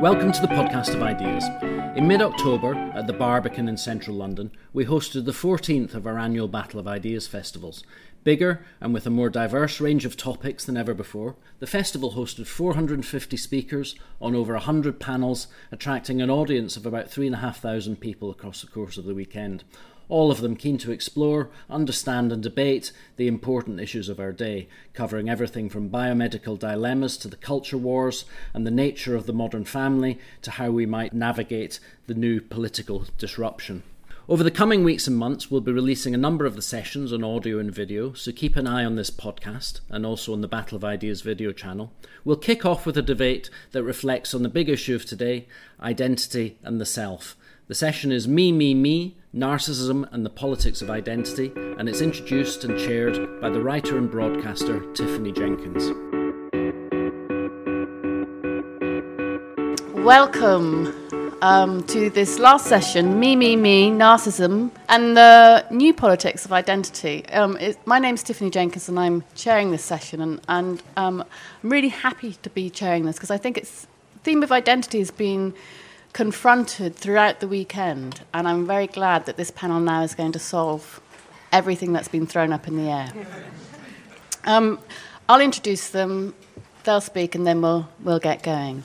Welcome to the podcast of ideas. In mid October, at the Barbican in central London, we hosted the 14th of our annual Battle of Ideas festivals. Bigger and with a more diverse range of topics than ever before, the festival hosted 450 speakers on over 100 panels, attracting an audience of about 3,500 people across the course of the weekend all of them keen to explore, understand, and debate the important issues of our day, covering everything from biomedical dilemmas to the culture wars and the nature of the modern family to how we might navigate the new political disruption. Over the coming weeks and months, we'll be releasing a number of the sessions on audio and video, so keep an eye on this podcast and also on the Battle of Ideas video channel. We'll kick off with a debate that reflects on the big issue of today identity and the self. The session is Me, Me, Me Narcissism and the Politics of Identity, and it's introduced and chaired by the writer and broadcaster Tiffany Jenkins. Welcome um, to this last session Me, Me, Me, Narcissism, and the New Politics of Identity. Um, it, my name's Tiffany Jenkins, and I'm chairing this session, and, and um, I'm really happy to be chairing this because I think it's the theme of identity has been confronted throughout the weekend, and I'm very glad that this panel now is going to solve everything that's been thrown up in the air. Um, I'll introduce them, they'll speak, and then we'll, we'll get going.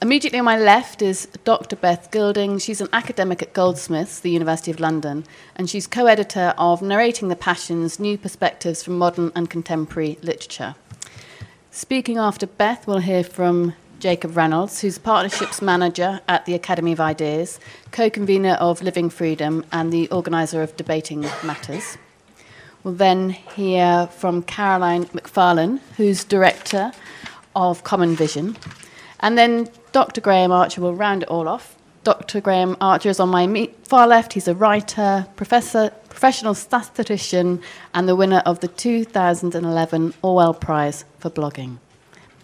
Immediately on my left is Dr. Beth Gilding. She's an academic at Goldsmiths, the University of London, and she's co editor of Narrating the Passions New Perspectives from Modern and Contemporary Literature. Speaking after Beth, we'll hear from Jacob Reynolds, who's partnerships manager at the Academy of Ideas, co convenor of Living Freedom, and the organiser of Debating Matters. We'll then hear from Caroline Macfarland, who's director of Common Vision. And then Dr. Graeme Archer will round it all off. Dr. Graeme Archer is on my far left. He's a writer, professor, professional statistician, and the winner of the 2011 Orwell Prize for blogging.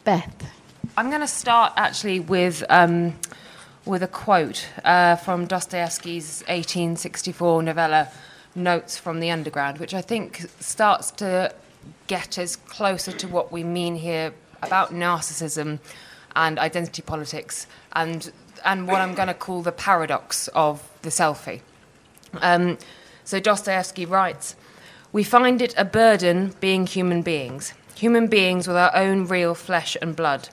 Beth. I'm going to start actually with um, with a quote uh, from Dostoevsky's 1864 novella Notes from the Underground, which I think starts to get us closer to what we mean here about narcissism and identity politics and and what I'm going to call the paradox of the selfie. Um, so Dostoevsky writes, "We find it a burden being human beings, human beings with our own real flesh and blood."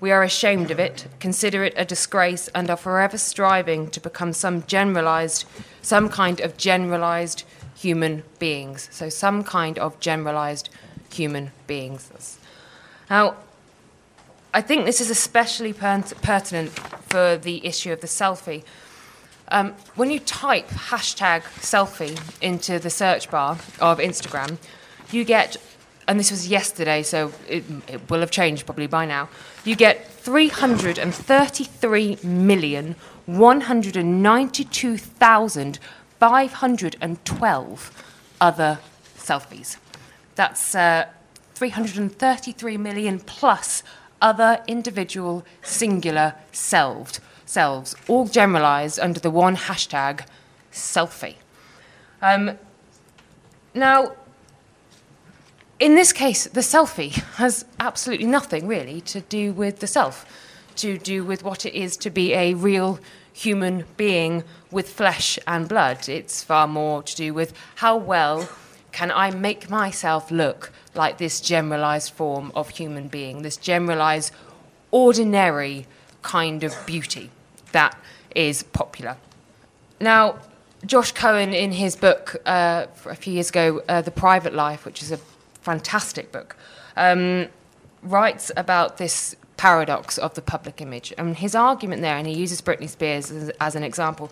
We are ashamed of it, consider it a disgrace, and are forever striving to become some generalized, some kind of generalized human beings. So, some kind of generalized human beings. Now, I think this is especially per- pertinent for the issue of the selfie. Um, when you type hashtag selfie into the search bar of Instagram, you get and this was yesterday, so it, it will have changed probably by now. You get 333,192,512 other selfies. That's uh, 333 million plus other individual singular selved selves, all generalized under the one hashtag selfie. Um, now, in this case, the selfie has absolutely nothing really to do with the self, to do with what it is to be a real human being with flesh and blood. It's far more to do with how well can I make myself look like this generalized form of human being, this generalized, ordinary kind of beauty that is popular. Now, Josh Cohen, in his book uh, a few years ago, uh, The Private Life, which is a fantastic book, um, writes about this paradox of the public image. And his argument there, and he uses Britney Spears as, as an example,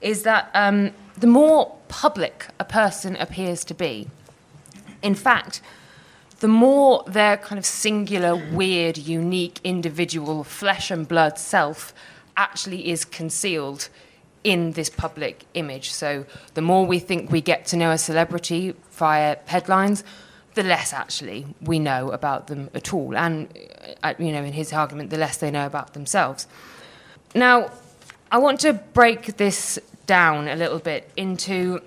is that um, the more public a person appears to be, in fact, the more their kind of singular, weird, unique, individual, flesh and blood self actually is concealed in this public image. So the more we think we get to know a celebrity via headlines, the less actually we know about them at all. And, uh, you know, in his argument, the less they know about themselves. Now, I want to break this down a little bit into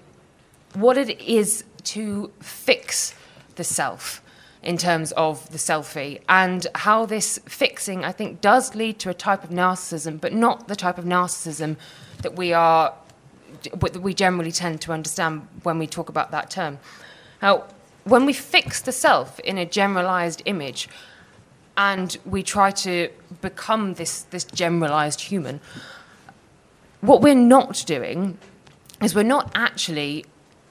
what it is to fix the self in terms of the selfie and how this fixing, I think, does lead to a type of narcissism, but not the type of narcissism that we are that we generally tend to understand when we talk about that term. Now, when we fix the self in a generalized image and we try to become this, this generalized human, what we're not doing is we're not actually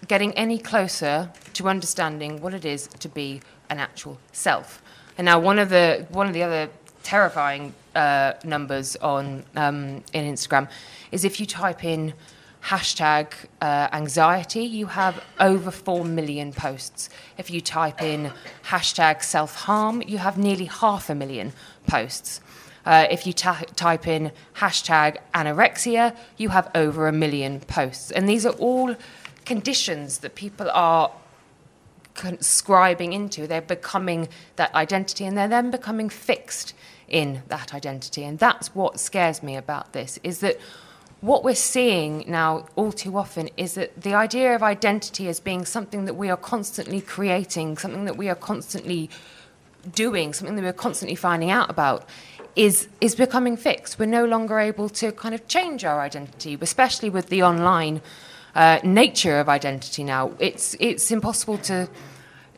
getting any closer to understanding what it is to be an actual self. And now, one of the one of the other terrifying uh, numbers on um, in Instagram is if you type in hashtag uh, anxiety, you have over 4 million posts. If you type in hashtag self harm, you have nearly half a million posts. Uh, if you ta- type in hashtag anorexia, you have over a million posts. And these are all conditions that people are scribing into. They're becoming that identity and they're then becoming fixed in that identity. And that's what scares me about this is that what we're seeing now all too often is that the idea of identity as being something that we are constantly creating, something that we are constantly doing, something that we're constantly finding out about, is is becoming fixed. We're no longer able to kind of change our identity, especially with the online uh, nature of identity now. It's, it's impossible to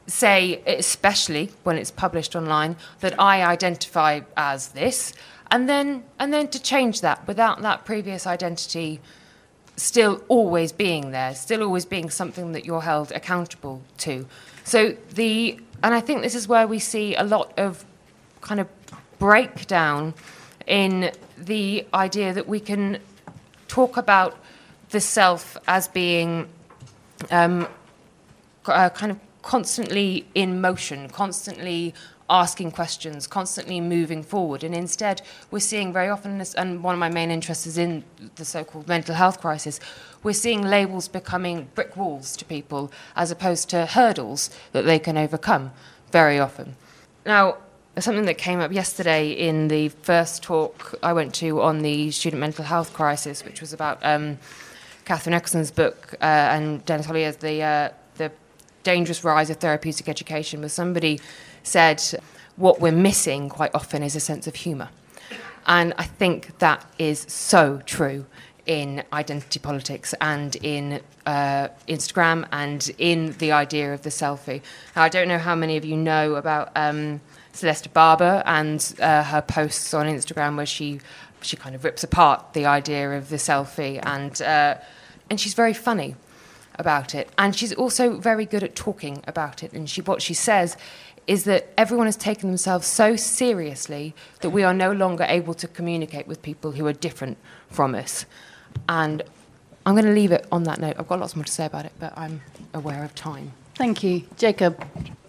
say, especially when it's published online, that I identify as this, and then, and then to change that without that previous identity still always being there, still always being something that you're held accountable to. So the, and I think this is where we see a lot of kind of breakdown in the idea that we can talk about the self as being um, uh, kind of constantly in motion, constantly asking questions, constantly moving forward. And instead, we're seeing very often, and one of my main interests is in the so called mental health crisis, we're seeing labels becoming brick walls to people as opposed to hurdles that they can overcome very often. Now, something that came up yesterday in the first talk I went to on the student mental health crisis, which was about. Um, Kathryn Ecclestone's book uh, and Dennis Hollier's the uh, the dangerous rise of therapeutic education, was somebody said what we're missing quite often is a sense of humour, and I think that is so true in identity politics and in uh, Instagram and in the idea of the selfie. Now, I don't know how many of you know about um, Celeste Barber and uh, her posts on Instagram where she she kind of rips apart the idea of the selfie and uh, and she's very funny about it. And she's also very good at talking about it. And she, what she says is that everyone has taken themselves so seriously that we are no longer able to communicate with people who are different from us. And I'm going to leave it on that note. I've got lots more to say about it, but I'm aware of time. Thank you. Jacob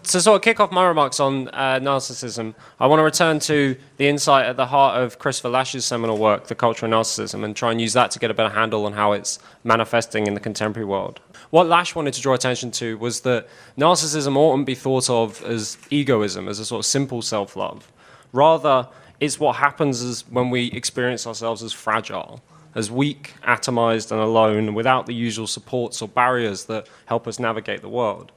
to sort of kick off my remarks on uh, narcissism, I want to return to the insight at the heart of Christopher Lasch's seminal work, The Culture of Narcissism, and try and use that to get a better handle on how it's manifesting in the contemporary world. What Lasch wanted to draw attention to was that narcissism oughtn't be thought of as egoism, as a sort of simple self love. Rather, it's what happens as when we experience ourselves as fragile, as weak, atomized, and alone, without the usual supports or barriers that help us navigate the world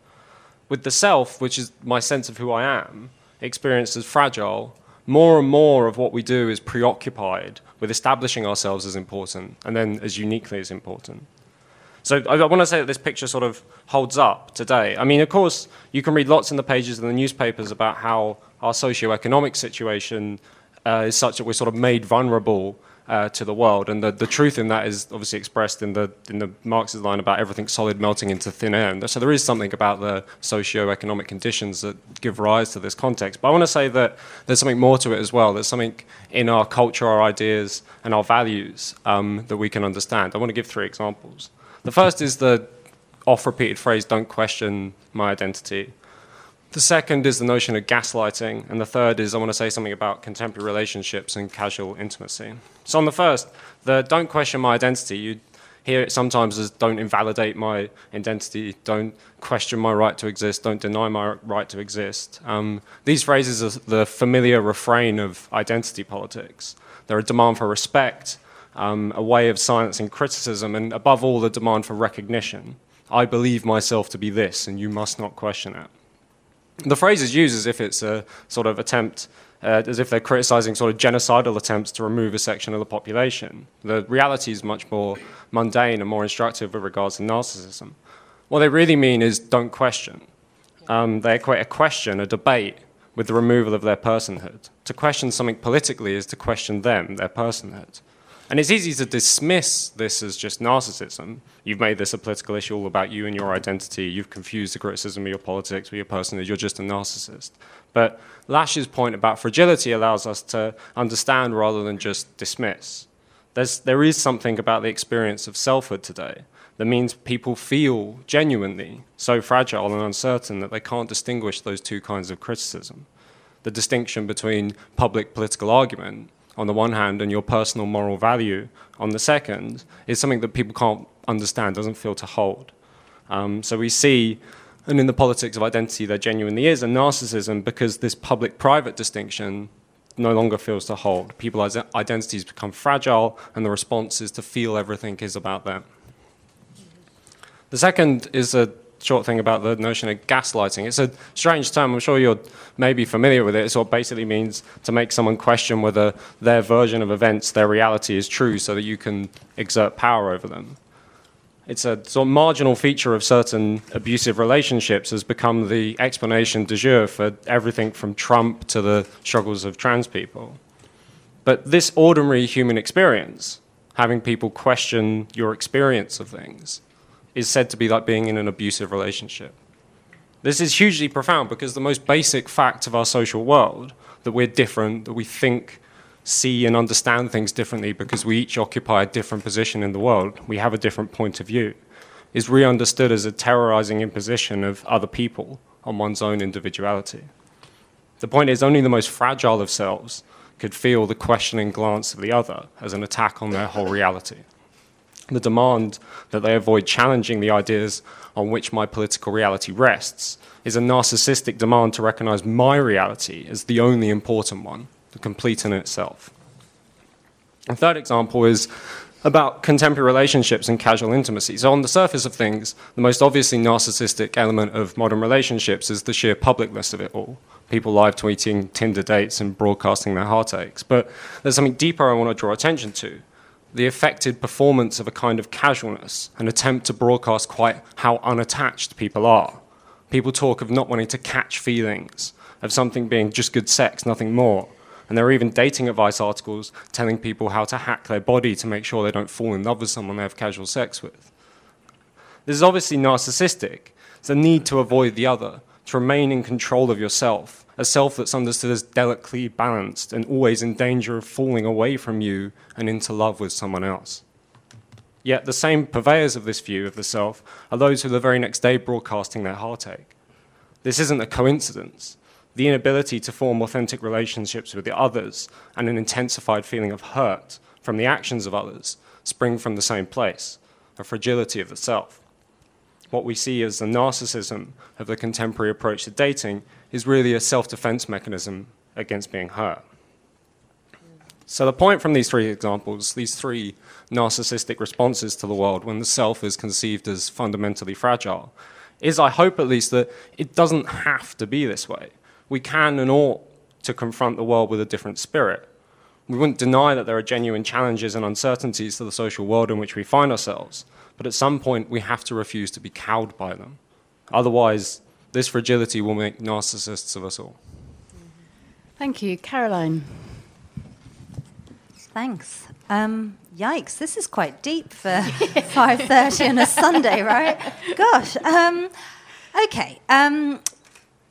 with the self, which is my sense of who I am, experienced as fragile, more and more of what we do is preoccupied with establishing ourselves as important and then as uniquely as important. So I, want to say that this picture sort of holds up today. I mean, of course, you can read lots in the pages of the newspapers about how our socio-economic situation uh, is such that we're sort of made vulnerable uh, to the world. And the, the truth in that is obviously expressed in the, in the Marxist line about everything solid melting into thin air. And so there is something about the socio-economic conditions that give rise to this context. But I want to say that there's something more to it as well. There's something in our culture, our ideas, and our values um, that we can understand. I want to give three examples. The first is the oft-repeated phrase, don't question my identity. The second is the notion of gaslighting, and the third is I want to say something about contemporary relationships and casual intimacy. So, on the first, the don't question my identity, you hear it sometimes as don't invalidate my identity, don't question my right to exist, don't deny my right to exist. Um, these phrases are the familiar refrain of identity politics. They're a demand for respect, um, a way of silencing criticism, and above all, the demand for recognition. I believe myself to be this, and you must not question it. The phrase is used as if it's a sort of attempt, uh, as if they're criticizing sort of genocidal attempts to remove a section of the population. The reality is much more mundane and more instructive with regards to narcissism. What they really mean is don't question. Um, they equate a question, a debate, with the removal of their personhood. To question something politically is to question them, their personhood. And it's easy to dismiss this as just narcissism. You've made this a political issue all about you and your identity. You've confused the criticism of your politics with your personhood. You're just a narcissist. But Lasch's point about fragility allows us to understand rather than just dismiss. There's, there is something about the experience of selfhood today that means people feel genuinely so fragile and uncertain that they can't distinguish those two kinds of criticism. The distinction between public political argument on the one hand and your personal moral value on the second is something that people can't understand, doesn't feel to hold. Um, so we see, and in the politics of identity, there genuinely is a narcissism because this public private distinction no longer feels to hold. People's identities become fragile, and the response is to feel everything is about them. The second is a short thing about the notion of gaslighting. It's a strange term. I'm sure you're maybe familiar with it. It sort of basically means to make someone question whether their version of events, their reality is true, so that you can exert power over them. It's a sort of marginal feature of certain abusive relationships has become the explanation de jour for everything from Trump to the struggles of trans people. But this ordinary human experience, having people question your experience of things, is said to be like being in an abusive relationship. This is hugely profound because the most basic fact of our social world, that we're different, that we think, see, and understand things differently because we each occupy a different position in the world, we have a different point of view, is re understood as a terrorizing imposition of other people on one's own individuality. The point is, only the most fragile of selves could feel the questioning glance of the other as an attack on their whole reality the demand that they avoid challenging the ideas on which my political reality rests is a narcissistic demand to recognize my reality as the only important one, the complete in itself. A third example is about contemporary relationships and casual intimacy. So, on the surface of things, the most obviously narcissistic element of modern relationships is the sheer publicness of it all. People live tweeting Tinder dates and broadcasting their heartaches. But there's something deeper I want to draw attention to the affected performance of a kind of casualness, an attempt to broadcast quite how unattached people are. People talk of not wanting to catch feelings, of something being just good sex, nothing more. And there are even dating advice articles telling people how to hack their body to make sure they don't fall in love with someone they have casual sex with. This is obviously narcissistic. It's a need to avoid the other, to remain in control of yourself, a self that's understood as delicately balanced and always in danger of falling away from you and into love with someone else. Yet the same purveyors of this view of the self are those who the very next day broadcasting their heartache. This isn't a coincidence. The inability to form authentic relationships with the others and an intensified feeling of hurt from the actions of others spring from the same place, a fragility of the self what we see as the narcissism of the contemporary approach to dating is really a self defense mechanism against being hurt. So, the point from these three examples, these three narcissistic responses to the world when the self is conceived as fundamentally fragile, is I hope at least that it doesn't have to be this way. We can and ought to confront the world with a different spirit. We wouldn't deny that there are genuine challenges and uncertainties to the social world in which we find ourselves. But at some point, we have to refuse to be cowed by them. Otherwise, this fragility will make narcissists of us all. Thank you. Caroline. Thanks. Um, yikes, this is quite deep for 5.30 on a Sunday, right? Gosh. Um, okay. Um,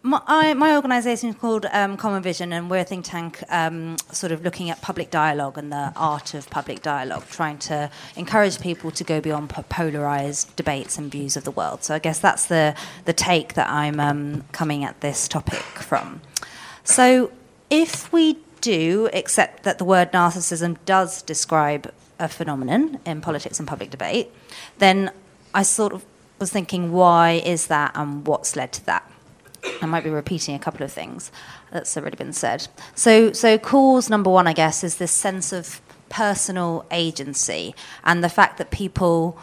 my, my organisation is called um, Common Vision, and we're a think tank um, sort of looking at public dialogue and the art of public dialogue, trying to encourage people to go beyond polarised debates and views of the world. So I guess that's the, the take that I'm um, coming at this topic from. So if we do accept that the word narcissism does describe a phenomenon in politics and public debate, then I sort of was thinking, why is that and what's led to that? I might be repeating a couple of things that's already been said. So, so cause number one, I guess, is this sense of personal agency and the fact that people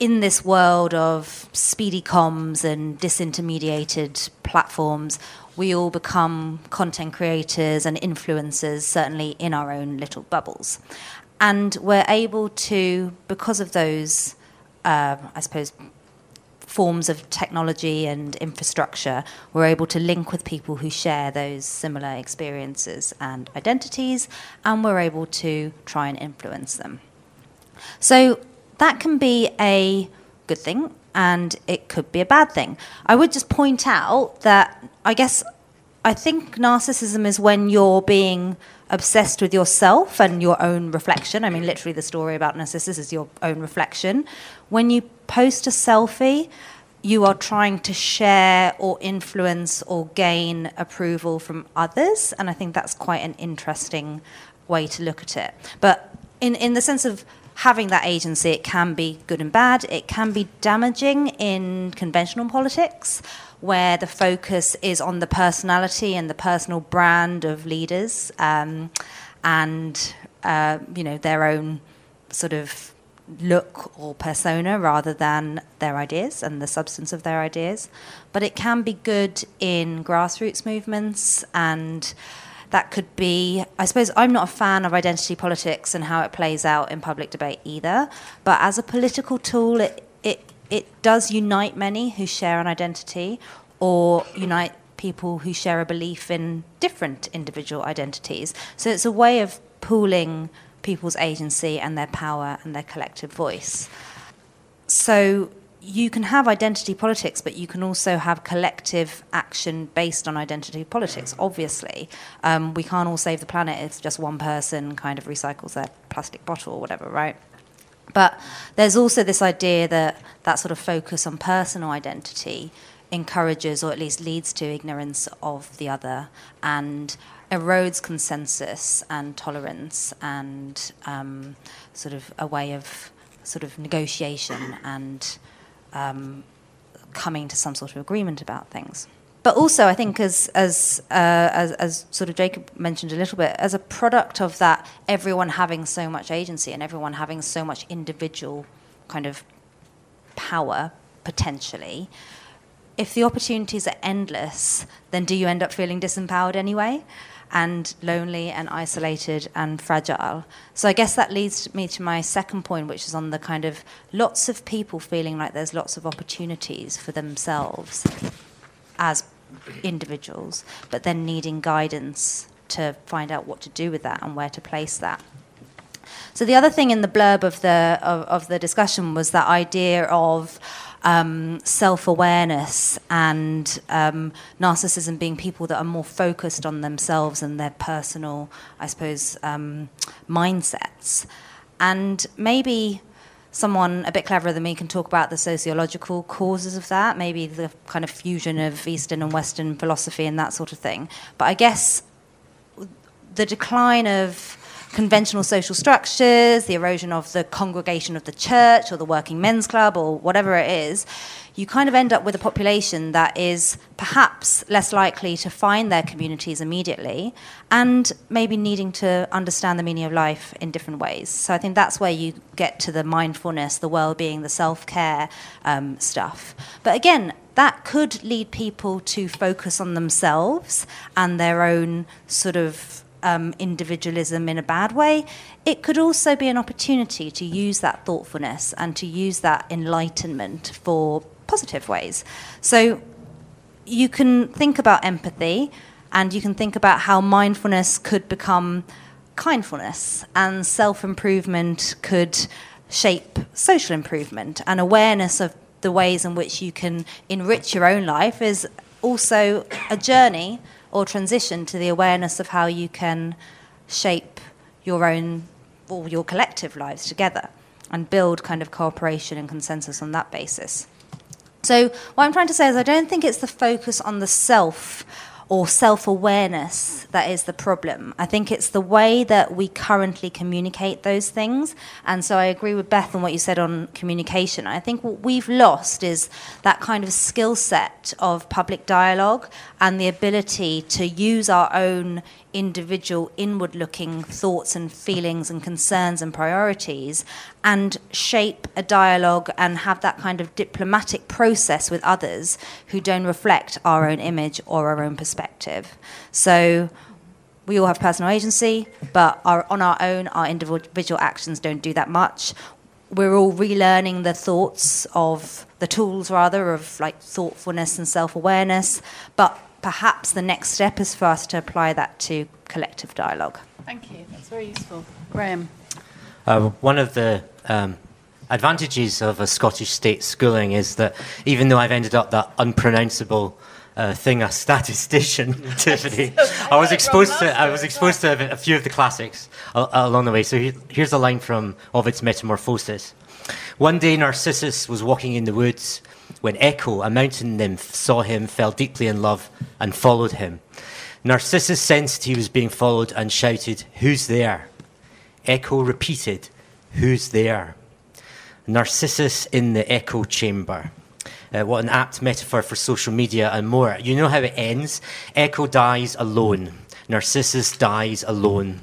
in this world of speedy comms and disintermediated platforms, we all become content creators and influencers, certainly in our own little bubbles. And we're able to, because of those, uh, I suppose, forms of technology and infrastructure, we're able to link with people who share those similar experiences and identities, and we're able to try and influence them. So that can be a good thing and it could be a bad thing. I would just point out that I guess I think narcissism is when you're being obsessed with yourself and your own reflection. I mean, literally, the story about Narcissus is your own reflection. When you post a selfie, you are trying to share or influence or gain approval from others. And I think that's quite an interesting way to look at it. But in, in the sense of having that agency, it can be good and bad. It can be damaging in conventional politics, where the focus is on the personality and the personal brand of leaders, um, and uh, you know their own sort of look or persona rather than their ideas and the substance of their ideas. But it can be good in grassroots movements and that could be, I suppose, I'm not a fan of identity politics and how it plays out in public debate either. But as a political tool, it, it, it does unite many who share an identity or unite people who share a belief in different individual identities. So it's a way of pooling people's agency and their power and their collective voice. So you can have identity politics, but you can also have collective action based on identity politics. Obviously, um, we can't all save the planet if just one person kind of recycles their plastic bottle or whatever, right? But there's also this idea that that sort of focus on personal identity encourages or at least leads to ignorance of the other and erodes consensus and tolerance and um, sort of a way of sort of negotiation and um, coming to some sort of agreement about things. But also, I think, as as, uh, as as sort of Jacob mentioned a little bit, as a product of that, everyone having so much agency and everyone having so much individual kind of power potentially, if the opportunities are endless, then do you end up feeling disempowered anyway? And lonely and isolated and fragile. So I guess that leads me to my second point, which is on the kind of lots of people feeling like there's lots of opportunities for themselves as individuals, but then needing guidance to find out what to do with that and where to place that. So the other thing in the blurb of the of, of the discussion was that idea of um, self awareness and um, narcissism being people that are more focused on themselves and their personal, I suppose, um, mindsets. And maybe someone a bit cleverer than me can talk about the sociological causes of that, maybe the kind of fusion of Eastern and Western philosophy and that sort of thing. But I guess the decline of conventional social structures, the erosion of the congregation of the church or the working men's club or whatever it is, you kind of end up with a population that is perhaps less likely to find their communities immediately and maybe needing to understand the meaning of life in different ways. So I think that's where you get to the mindfulness, the well being, the self care um, stuff. But again, that could lead people to focus on themselves and their own sort of um, individualism in a bad way, it could also be an opportunity to use that thoughtfulness and to use that enlightenment for positive ways. So you can think about empathy and you can think about how mindfulness could become kindfulness and self improvement could shape social improvement and awareness of the ways in which you can enrich your own life is also a journey or transition to the awareness of how you can shape your own or your collective lives together and build kind of cooperation and consensus on that basis. So, what I'm trying to say is, I don't think it's the focus on the self or self awareness that is the problem. I think it's the way that we currently communicate those things. And so I agree with Beth on what you said on communication. I think what we've lost is that kind of skill set of public dialogue and the ability to use our own individual inward looking thoughts and feelings and concerns and priorities and shape a dialogue and have that kind of diplomatic process with others who don't reflect our own image or our own perspective. So we all have personal agency, but our, on our own, our individual actions don't do that much. We're all relearning the thoughts of the tools, rather, of like thoughtfulness and self awareness, but perhaps the next step is for us to apply that to collective dialogue. Thank you. That's very useful. Graeme. Uh, one of the um, advantages of a Scottish state schooling is that even though I've ended up that unpronounceable uh, thing, a statistician, Tiffany, I was exposed to I was exposed to a, few of the classics along the way. So here's a line from Ovid's Metamorphosis. One day Narcissus was walking in the woods when Echo, a mountain nymph, saw him, fell deeply in love, and followed him. Narcissus sensed he was being followed and shouted, Who's there? Echo repeated, Who's there? Narcissus in the echo chamber. Uh, what an apt metaphor for social media and more. You know how it ends? Echo dies alone. Narcissus dies alone.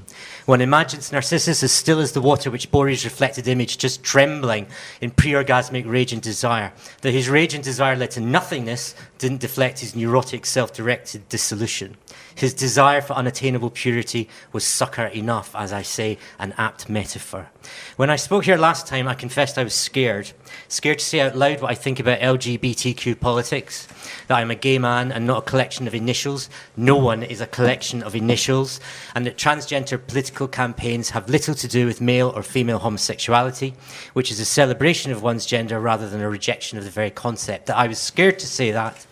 One imagines Narcissus as still as the water which bore his reflected image, just trembling in pre orgasmic rage and desire. That his rage and desire led to nothingness didn't deflect his neurotic, self directed dissolution. His desire for unattainable purity was succor enough, as I say, an apt metaphor. When I spoke here last time, I confessed I was scared. Scared to say out loud what I think about LGBTQ politics, that I'm a gay man and not a collection of initials. No one is a collection of initials, and that transgender political campaigns have little to do with male or female homosexuality, which is a celebration of one's gender rather than a rejection of the very concept. That I was scared to say that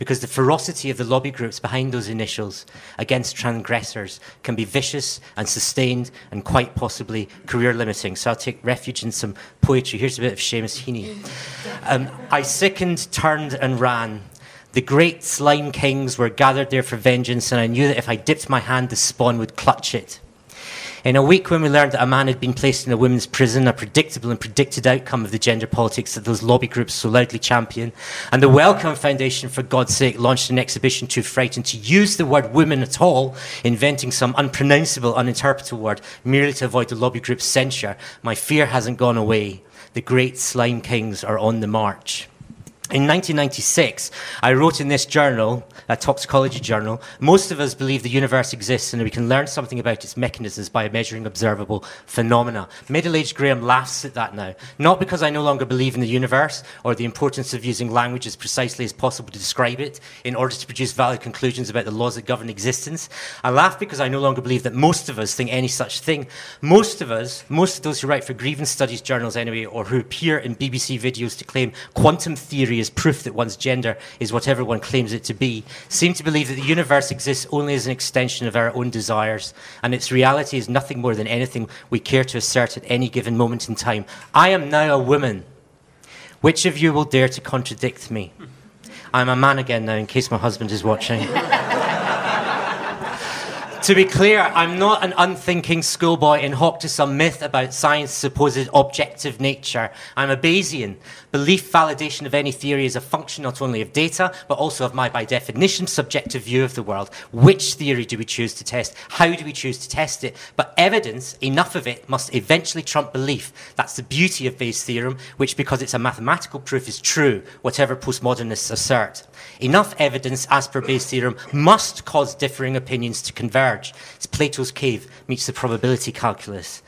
because the ferocity of the lobby groups behind those initials against transgressors can be vicious and sustained and quite possibly career limiting. So I'll take refuge in some poetry. Here's a bit of Seamus Heaney. Um, I sickened, turned, and ran. The great slime kings were gathered there for vengeance, and I knew that if I dipped my hand, the spawn would clutch it. In a week when we learned that a man had been placed in a women's prison, a predictable and predicted outcome of the gender politics that those lobby groups so loudly champion, and the Wellcome Foundation, for God's sake, launched an exhibition too frightened to use the word women at all, inventing some unpronounceable, uninterpretable word merely to avoid the lobby group's censure, my fear hasn't gone away. The great slime kings are on the march. In 1996, I wrote in this journal, a toxicology journal, most of us believe the universe exists and we can learn something about its mechanisms by measuring observable phenomena. Middle aged Graeme laughs at that now. Not because I no longer believe in the universe or the importance of using language as precisely as possible to describe it in order to produce valid conclusions about the laws that govern existence. I laugh because I no longer believe that most of us think any such thing. Most of us, most of those who write for grievance studies journals anyway, or who appear in BBC videos to claim quantum theory as proof that one's gender is whatever one claims it to be, seem to believe that the universe exists only as an extension of our own desires, and its reality is nothing more than anything we care to assert at any given moment in time. I am now a woman. Which of you will dare to contradict me? I'm a man again now, in case my husband is watching. To be clear, I'm not an unthinking schoolboy in hock to some myth about science's supposed objective nature. I'm a Bayesian. Belief validation of any theory is a function not only of data, but also of my, by definition, subjective view of the world. Which theory do we choose to test? How do we choose to test it? But evidence, enough of it, must eventually trump belief. That's the beauty of Bayes' theorem, which, because it's a mathematical proof, is true, whatever postmodernists assert. Enough evidence, as per Bayes' theorem, must cause differing opinions to converge. It's Plato's cave meets the probability calculus.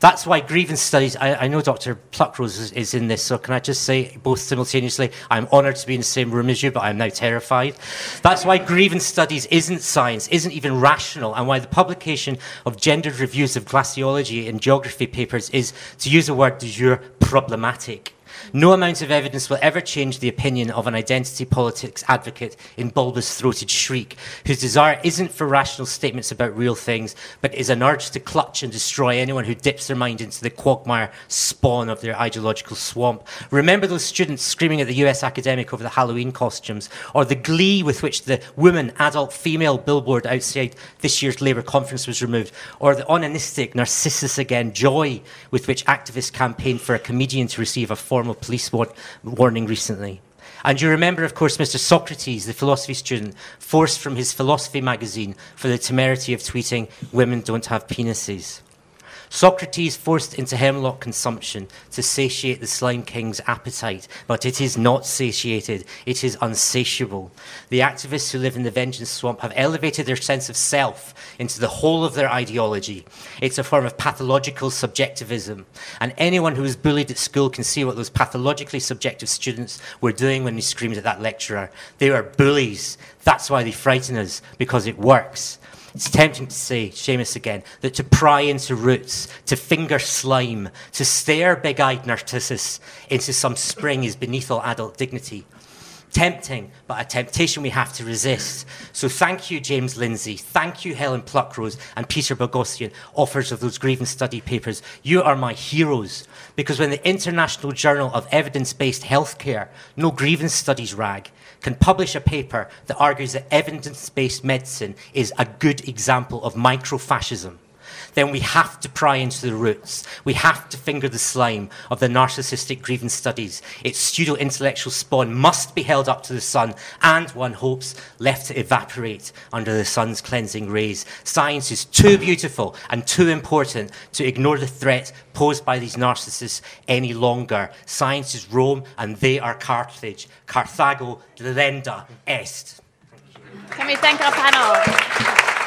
That's why grievance studies, I, I know Dr. Pluckrose is, is, in this, so can I just say both simultaneously, I'm honoured to be in the same room as you, but I'm now terrified. That's why grievance studies isn't science, isn't even rational, and why the publication of gendered reviews of glaciology and geography papers is, to use a word du jour, problematic. No amount of evidence will ever change the opinion of an identity politics advocate in bulbous throated shriek, whose desire isn't for rational statements about real things, but is an urge to clutch and destroy anyone who dips their mind into the quagmire spawn of their ideological swamp. Remember those students screaming at the US academic over the Halloween costumes, or the glee with which the woman, adult, female billboard outside this year's Labour conference was removed, or the onanistic, narcissus again joy with which activists campaigned for a comedian to receive a formal police war- warning recently. And you remember, of course, Mr. Socrates, the philosophy student, forced from his philosophy magazine for the temerity of tweeting, Women don't have penises. Socrates forced into hemlock consumption to satiate the slime king's appetite, but it is not satiated, it is unsatiable. The activists who live in the vengeance swamp have elevated their sense of self into the whole of their ideology. It's a form of pathological subjectivism, and anyone who was bullied at school can see what those pathologically subjective students were doing when they screamed at that lecturer. They were bullies. That's why they frighten us, because it works. It's tempting to say, Seamus again, that to pry into roots, to finger slime, to stare big eyed Narcissus into some spring is beneath all adult dignity. Tempting, but a temptation we have to resist. So thank you, James Lindsay. Thank you, Helen Pluckrose and Peter Boghossian, authors of those grievance study papers. You are my heroes. Because when the International Journal of Evidence Based Healthcare, no grievance studies rag, can publish a paper that argues that evidence based medicine is a good example of microfascism, then we have to pry into the roots. We have to finger the slime of the narcissistic grievance studies. Its pseudo intellectual spawn must be held up to the sun and, one hopes, left to evaporate under the sun's cleansing rays. Science is too beautiful and too important to ignore the threat posed by these narcissists any longer. Science is Rome and they are Carthage. Carthago delenda est. Can we thank our panel?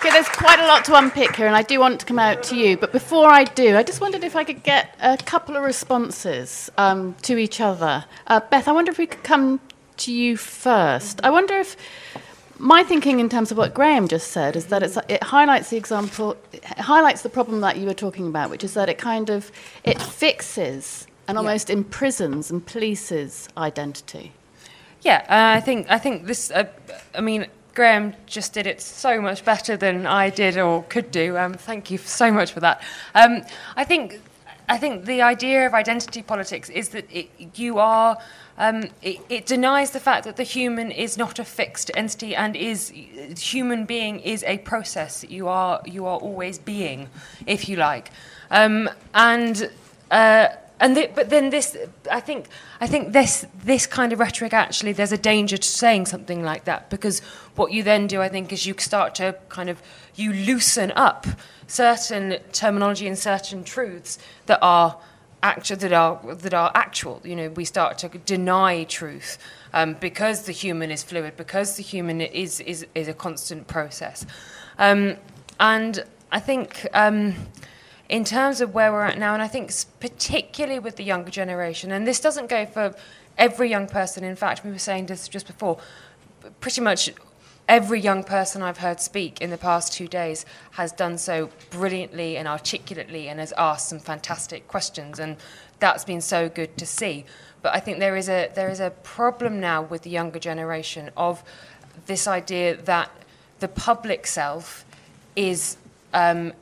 Okay, there's quite a lot to unpick here, and I do want to come out to you. But before I do, I just wondered if I could get a couple of responses um, to each other. Uh, Beth, I wonder if we could come to you first. I wonder if my thinking in terms of what Graeme just said is that it highlights the example, it highlights the problem that you were talking about, which is that it kind of it fixes and almost yeah. imprisons and polices identity. Yeah, uh, I think I think this. Uh, I mean, Graeme just did it so much better than I did or could do. Um, thank you so much for that. Um, I think I think the idea of identity politics is that it, you are. Um, it, it, denies the fact that the human is not a fixed entity and is human being is a process. You are you are always being, if you like, um, and. Uh, and the, but then this, I think, I think this this kind of rhetoric actually, there's a danger to saying something like that because what you then do, I think, is you start to kind of you loosen up certain terminology and certain truths that are actual that are that are actual. You know, we start to deny truth um, because the human is fluid, because the human is is is a constant process, um, and I think. Um, in terms of where we're at now, and I think particularly with the younger generation, and this doesn't go for every young person. In fact, we were saying this just before. Pretty much every young person I've heard speak in the past two days has done so brilliantly and articulately and has asked some fantastic questions, and that's been so good to see. But I think there is a there is a problem now with the younger generation of this idea that the public self is um,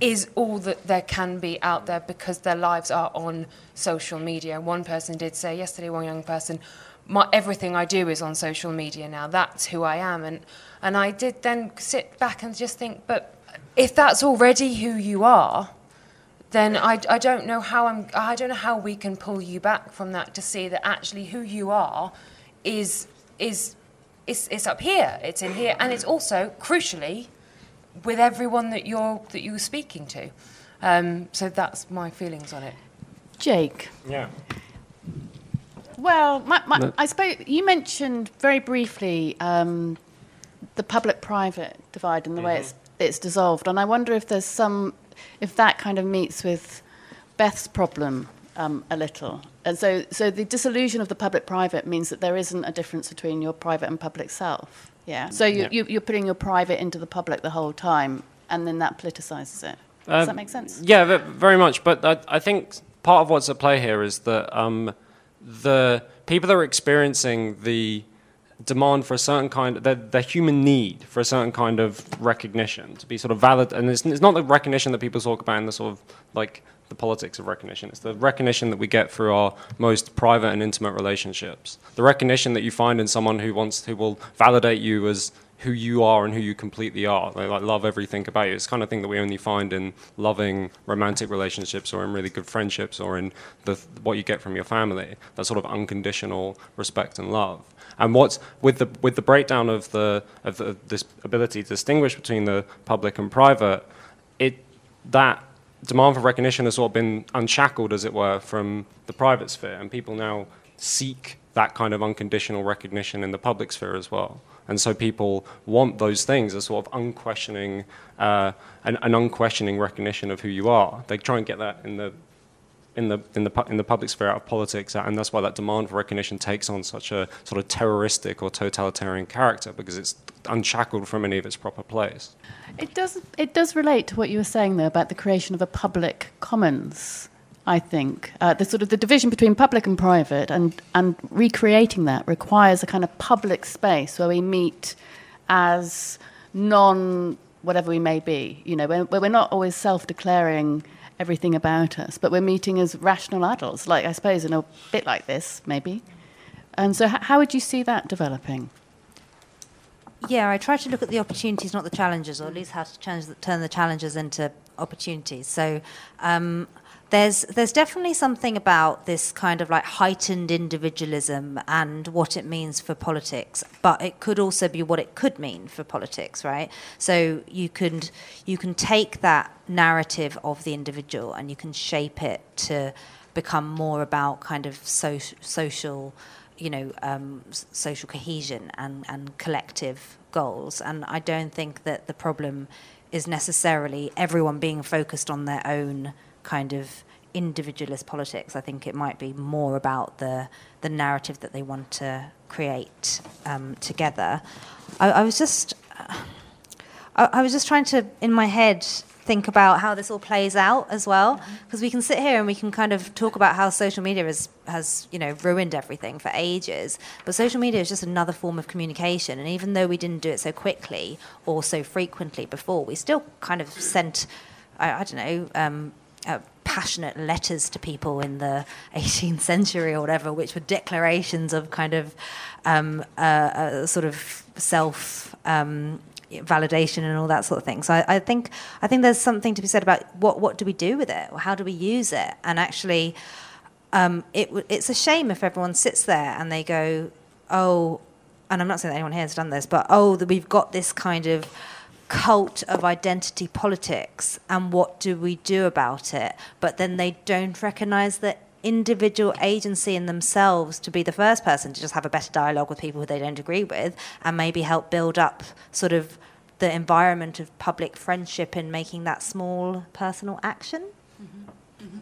is all that there can be out there because their lives are on social media. One person did say yesterday, one young person, my, everything I do is on social media now. That's who I am. And, and I did then sit back and just think, but if that's already who you are, then I, I don't know how I'm, I don't know how we can pull you back from that to see that actually who you are is, is, is, is up here. It's in here. And it's also, crucially, with everyone that you're that you're speaking to. Um, so that's my feelings on it. Jake. Yeah. Well, my, my, I suppose you mentioned very briefly um, the public-private divide and the mm-hmm. way it's it's dissolved, and I wonder if there's some if that kind of meets with Beth's problem um, a little. And so, so the dissolution of the public-private means that there isn't a difference between your private and public self. Yeah. So you, yeah. you, are putting your private into the public the whole time, and then that politicizes it. Does uh, that make sense? Yeah, very much. But I, I, think part of what's at play here is that um, the people that are experiencing the demand for a certain kind of the, the human need for a certain kind of recognition to be sort of valid and it's, it's not the recognition that people talk about in the sort of like the politics of recognition. It's the recognition that we get through our most private and intimate relationships. The recognition that you find in someone who wants who will validate you as who you are and who you completely are. They like love everything about you. It's kind of thing that we only find in loving romantic relationships or in really good friendships or in the, what you get from your family. That sort of unconditional respect and love. And what's with the with the breakdown of the of the, this ability to distinguish between the public and private, it that demand for recognition has sort of been unshackled, as it were, from the private sphere, and people now seek that kind of unconditional recognition in the public sphere as well. And so people want those things, a sort of unquestioning, uh, an, an, unquestioning recognition of who you are. They try and get that in the, in the, in the, in the public sphere out of politics, and that's why that demand for recognition takes on such a sort of terroristic or totalitarian character, because it's unshackled from any of its proper place. It does, it does relate to what you were saying, though, about the creation of a public commons I think. Uh, the sort of the division between public and private and, and recreating that requires a kind of public space where we meet as non whatever we may be, you know, where we're not always self declaring everything about us, but we're meeting as rational adults, like I suppose in a bit like this, maybe. And so, h- how would you see that developing? Yeah, I try to look at the opportunities, not the challenges, or at least how to turn the challenges into opportunities. So, um, there's there's definitely something about this kind of like heightened individualism and what it means for politics, but it could also be what it could mean for politics, right? So you can you can take that narrative of the individual and you can shape it to become more about kind of so, social, you know, um, social cohesion and and collective goals. And I don't think that the problem is necessarily everyone being focused on their own kind of individualist politics. I think it might be more about the the narrative that they want to create um, together. I, I, was just I, I, was just trying to in my head think about how this all plays out as well because mm-hmm. we can sit here and we can kind of talk about how social media has has you know ruined everything for ages but social media is just another form of communication and even though we didn't do it so quickly or so frequently before we still kind of sent I, I don't know um, uh, passionate letters to people in the 18th century or whatever, which were declarations of kind of um, uh, uh, sort of self. Um, validation and all that sort of thing. So I, I, think I think there's something to be said about what what do we do with it, or how do we use it, and actually, um, it it's a shame if everyone sits there and they go, oh, and I'm not saying that anyone here has done this, but oh, that we've got this kind of cult of identity politics and what do we do about it? But then they don't recognize the individual agency in themselves to be the first person to just have a better dialogue with people who they don't agree with and maybe help build up sort of the environment of public friendship in making that small personal action. Mm-hmm. Mm-hmm.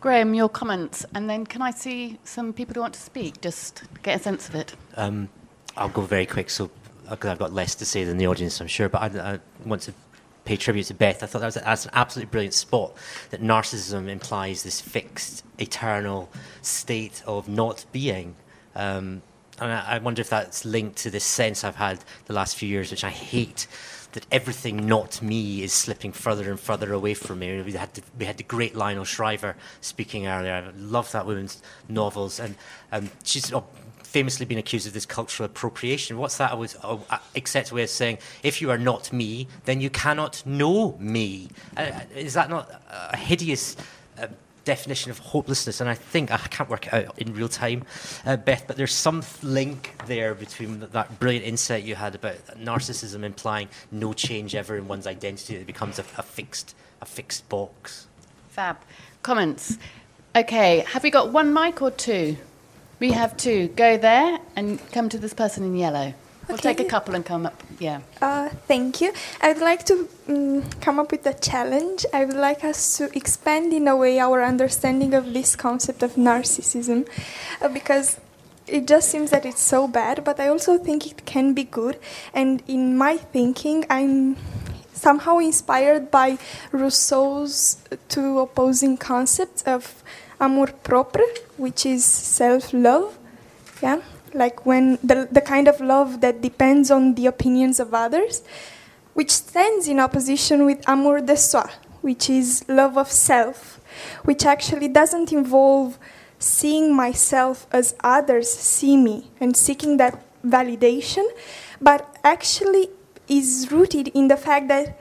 Graeme, your comments, and then can I see some people who want to speak? Just get a sense of it. Um, I'll go very quick. So because I've got less to say than the audience, I'm sure, but I, I want to pay tribute to Beth. I thought that was that's an absolutely brilliant spot. That narcissism implies this fixed, eternal state of not being. Um, and I, I, wonder if that's linked to this sense I've had the last few years, which I hate, that everything not me is slipping further and further away from me. We had the, we had the great Lionel Shriver speaking earlier. I love that woman's novels, and um, she's. Oh, famously been accused of this cultural appropriation. What's that? Was uh, accept way of saying, if you are not me, then you cannot know me. Uh, is that not a hideous uh, definition of hopelessness? And I think I can't work it out in real time, uh, Beth, but there's some link there between that brilliant insight you had about narcissism implying no change ever in one's identity. It becomes a, a fixed a fixed box. Fab. Comments. Okay, have we got one mic or two? We have two. Go there and come to this person in yellow. We'll take a couple and come up. Yeah. Uh, thank you. I would like to um, come up with a challenge. I would like us to expand in a way our understanding of this concept of narcissism, uh, because it just seems that it's so bad. But I also think it can be good. And in my thinking, I'm somehow inspired by Rousseau's two opposing concepts of amour propre, which is self-love. Yeah, like when the the kind of love that depends on the opinions of others, which stands in opposition with amour de soi, which is love of self, which actually doesn't involve seeing myself as others see me and seeking that validation, but actually is rooted in the fact that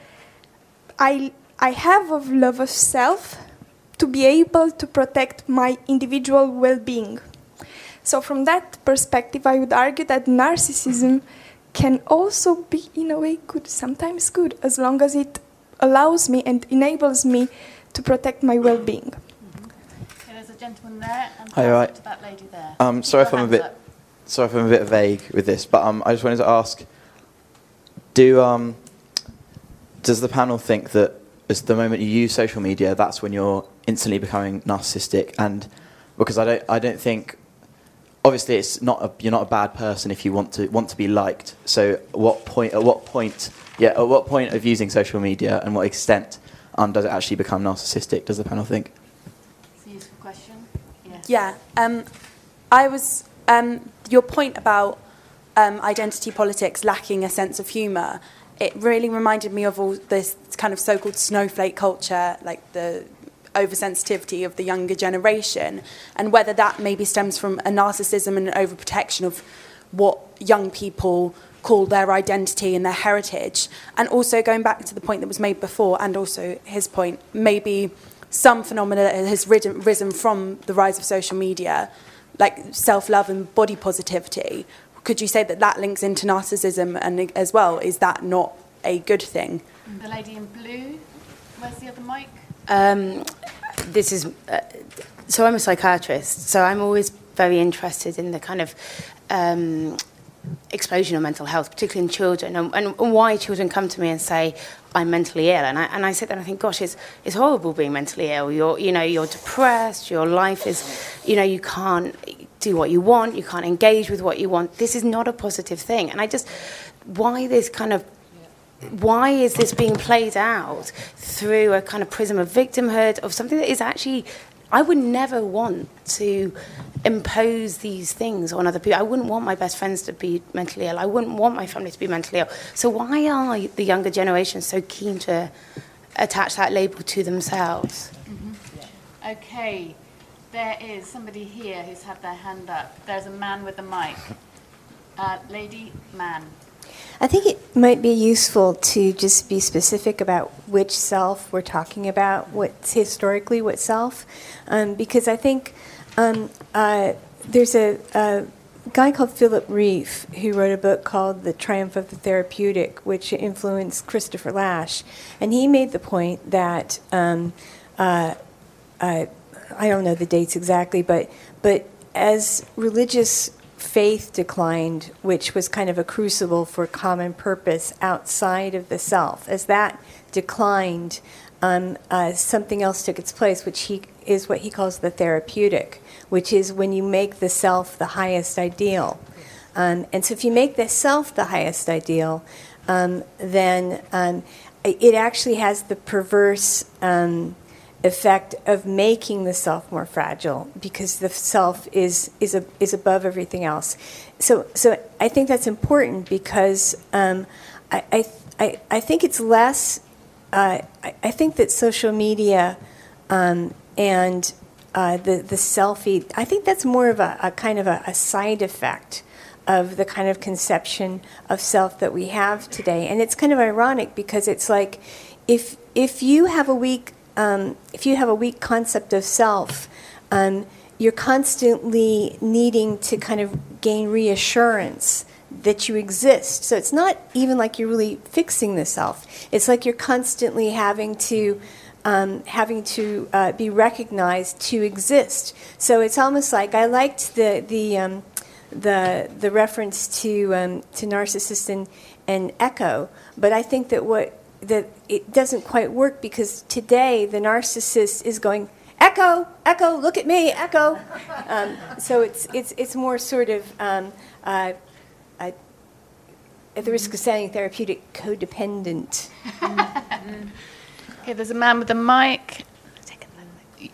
I, I have a love of self to be able to protect my individual well being. So, from that perspective, I would argue that narcissism can also be, in a way, good, sometimes good, as long as it allows me and enables me to protect my well being. Mm-hmm. Okay, there's a gentleman there, and Hi, right. to that lady there. Um, sorry if I'm a bit up. sorry if I'm a bit vague with this, but um, I just wanted to ask: Do um, does the panel think that as the moment you use social media, that's when you're instantly becoming narcissistic? And because I don't, I don't think. Obviously, it's not a, you're not a bad person if you want to want to be liked. So, what point? At what point? Yeah, at what point of using social media and what extent um, does it actually become narcissistic? Does the panel think? It's a useful question. Yes. Yeah, um, I was um, your point about um, identity politics lacking a sense of humour. It really reminded me of all this kind of so-called snowflake culture, like the oversensitivity of the younger generation, and whether that maybe stems from a narcissism and an overprotection of what young people call their identity and their heritage. And also going back to the point that was made before, and also his point, maybe some phenomena that has risen, risen from the rise of social media, like self-love and body positivity. Could you say that that links into narcissism and as well? Is that not a good thing? The lady in blue. Where's the other mic? Um, this is uh, so I'm a psychiatrist, so I'm always very interested in the kind of um, explosion of mental health, particularly in children, and, and, and why children come to me and say I'm mentally ill, and I and I sit there and I think, gosh, it's it's horrible being mentally ill. You're you know you're depressed. Your life is, you know, you can't do what you want. You can't engage with what you want. This is not a positive thing, and I just why this kind of why is this being played out through a kind of prism of victimhood of something that is actually I would never want to impose these things on other people. I wouldn't want my best friends to be mentally ill. I wouldn't want my family to be mentally ill. So why are the younger generations so keen to attach that label to themselves? Mm-hmm. Okay. There is somebody here who's had their hand up. There's a man with a mic. Uh, lady, man. I think it might be useful to just be specific about which self we're talking about, what's historically what self, um, because I think um, uh, there's a, a guy called Philip Rieff who wrote a book called The Triumph of the Therapeutic, which influenced Christopher Lasch, and he made the point that um, uh, uh, I don't know the dates exactly, but but as religious faith declined, which was kind of a crucible for common purpose outside of the self, as that declined, um, uh, something else took its place, which he is what he calls the therapeutic, which is when you make the self the highest ideal. Um, and so, if you make the self the highest ideal, um, then um, it actually has the perverse um, effect of making the self more fragile because the self is is a, is above everything else. So so I think that's important because um, I, I I think it's less. Uh, I, I think that social media um, and uh, the the selfie. I think that's more of a, a kind of a, a side effect of the kind of conception of self that we have today. And it's kind of ironic because it's like if if you have a weak um, if you have a weak concept of self, um, you're constantly needing to kind of gain reassurance that you exist. So it's not even like you're really fixing the self. It's like you're constantly having to um, having to uh, be recognized to exist. So it's almost like I liked the the um, the the reference to um, to narcissist and, and echo, but I think that what that it doesn't quite work because today the narcissist is going echo echo look at me echo um, so it's it's it's more sort of um, uh, uh, at the risk of sounding therapeutic codependent Okay, there's a man with a mic.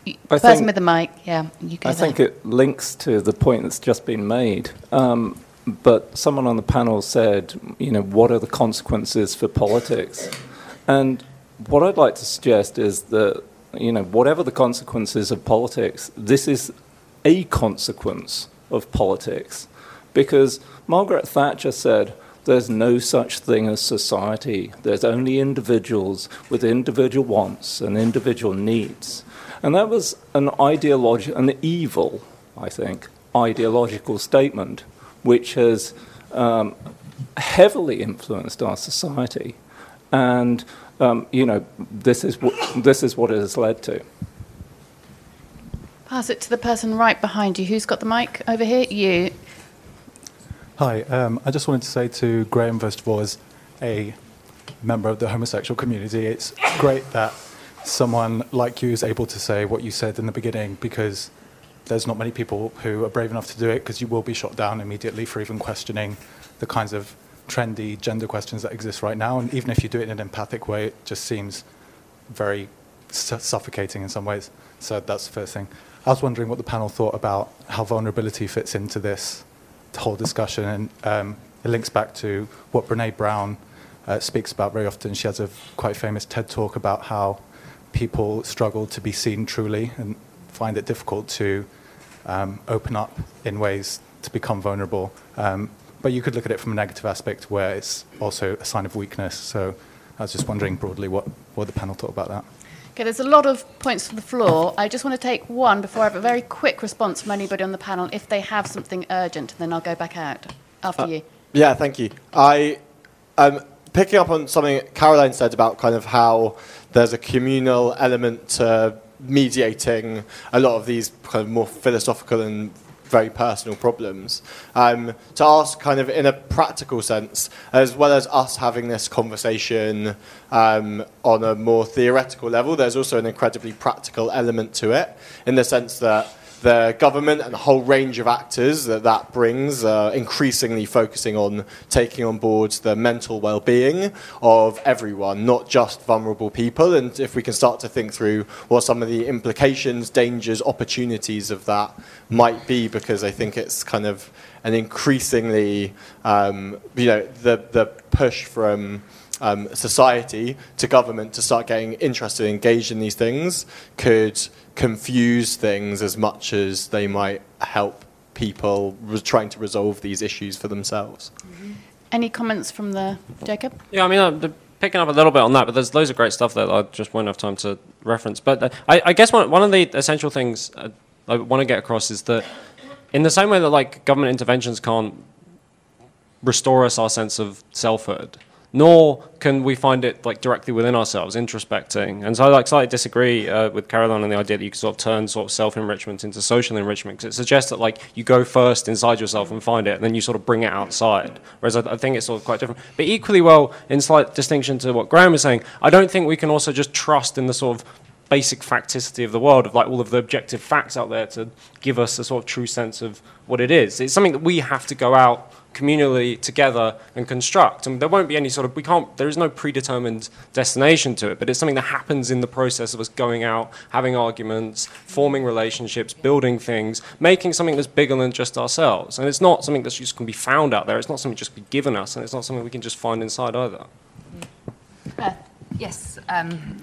I Person think- with the mic, yeah. You go I there. think it links to the point that's just been made. Um, but someone on the panel said, you know, what are the consequences for politics? And what I'd like to suggest is that, you know, whatever the consequences of politics, this is a consequence of politics. Because Margaret Thatcher said, there's no such thing as society. There's only individuals with individual wants and individual needs. And that was an ideology, an evil, I think, ideological statement, which has um, heavily influenced our society. And, um, you know, this is, what, this is what it has led to. Pass it to the person right behind you. Who's got the mic over here? You. Hi, um, I just wanted to say to Graeme, first of all, as a member of the homosexual community, it's great that someone like you is able to say what you said in the beginning because there's not many people who are brave enough to do it because you will be shot down immediately for even questioning the kinds of trendy gender questions that exist right now. And even if you do it in an empathic way, it just seems very su- suffocating in some ways. So that's the first thing. I was wondering what the panel thought about how vulnerability fits into this whole discussion. And um, it links back to what Brene Brown uh, speaks about very often. She has a quite famous TED talk about how people struggle to be seen truly and find it difficult to um, open up in ways to become vulnerable. Um, but you could look at it from a negative aspect where it's also a sign of weakness. So I was just wondering broadly what, what the panel thought about that. Okay, there's a lot of points from the floor. I just want to take one before I have a very quick response from anybody on the panel if they have something urgent, and then I'll go back out after Uh, you. Yeah, thank you. I um, picking up on something Caroline said about kind of how there's a communal element to mediating a lot of these kind of more philosophical and very personal problems. Um, to ask, kind of in a practical sense, as well as us having this conversation um, on a more theoretical level, there's also an incredibly practical element to it, in the sense that the government and a whole range of actors that that brings, uh, increasingly focusing on taking on board the mental well-being of everyone, not just vulnerable people. And if we can start to think through what some of the implications, dangers, opportunities of that might be, because I think it's kind of an increasingly, um, you know, the the push from um, society to government to start getting interested and engaged in these things could confuse things as much as they might help people re- trying to resolve these issues for themselves. Any comments from the Jacob? Yeah, I mean, I'm the- picking up a little bit on that, but there's loads of great stuff that I just won't have time to reference. But uh, I, I guess one, one of the essential things uh, I want to get across is that in the same way that like government interventions can't restore us our sense of selfhood, nor can we find it like directly within ourselves, introspecting. And so I like slightly disagree uh, with Caroline on the idea that you can sort of turn sort of self-enrichment into social enrichment, because it suggests that like you go first inside yourself and find it, and then you sort of bring it outside. Whereas I, I think it's sort of quite different. But equally well, in slight distinction to what Graeme was saying, I don't think we can also just trust in the sort of basic facticity of the world, of like all of the objective facts out there to give us a sort of true sense of what it is. It's something that we have to go out communally together and construct. And there won't be any sort of, we can't, there is no predetermined destination to it, but it's something that happens in the process of us going out, having arguments, forming relationships, building things, making something that's bigger than just ourselves. And it's not something that's just can be found out there. It's not something just be given us, and it's not something we can just find inside either. Yes. Um,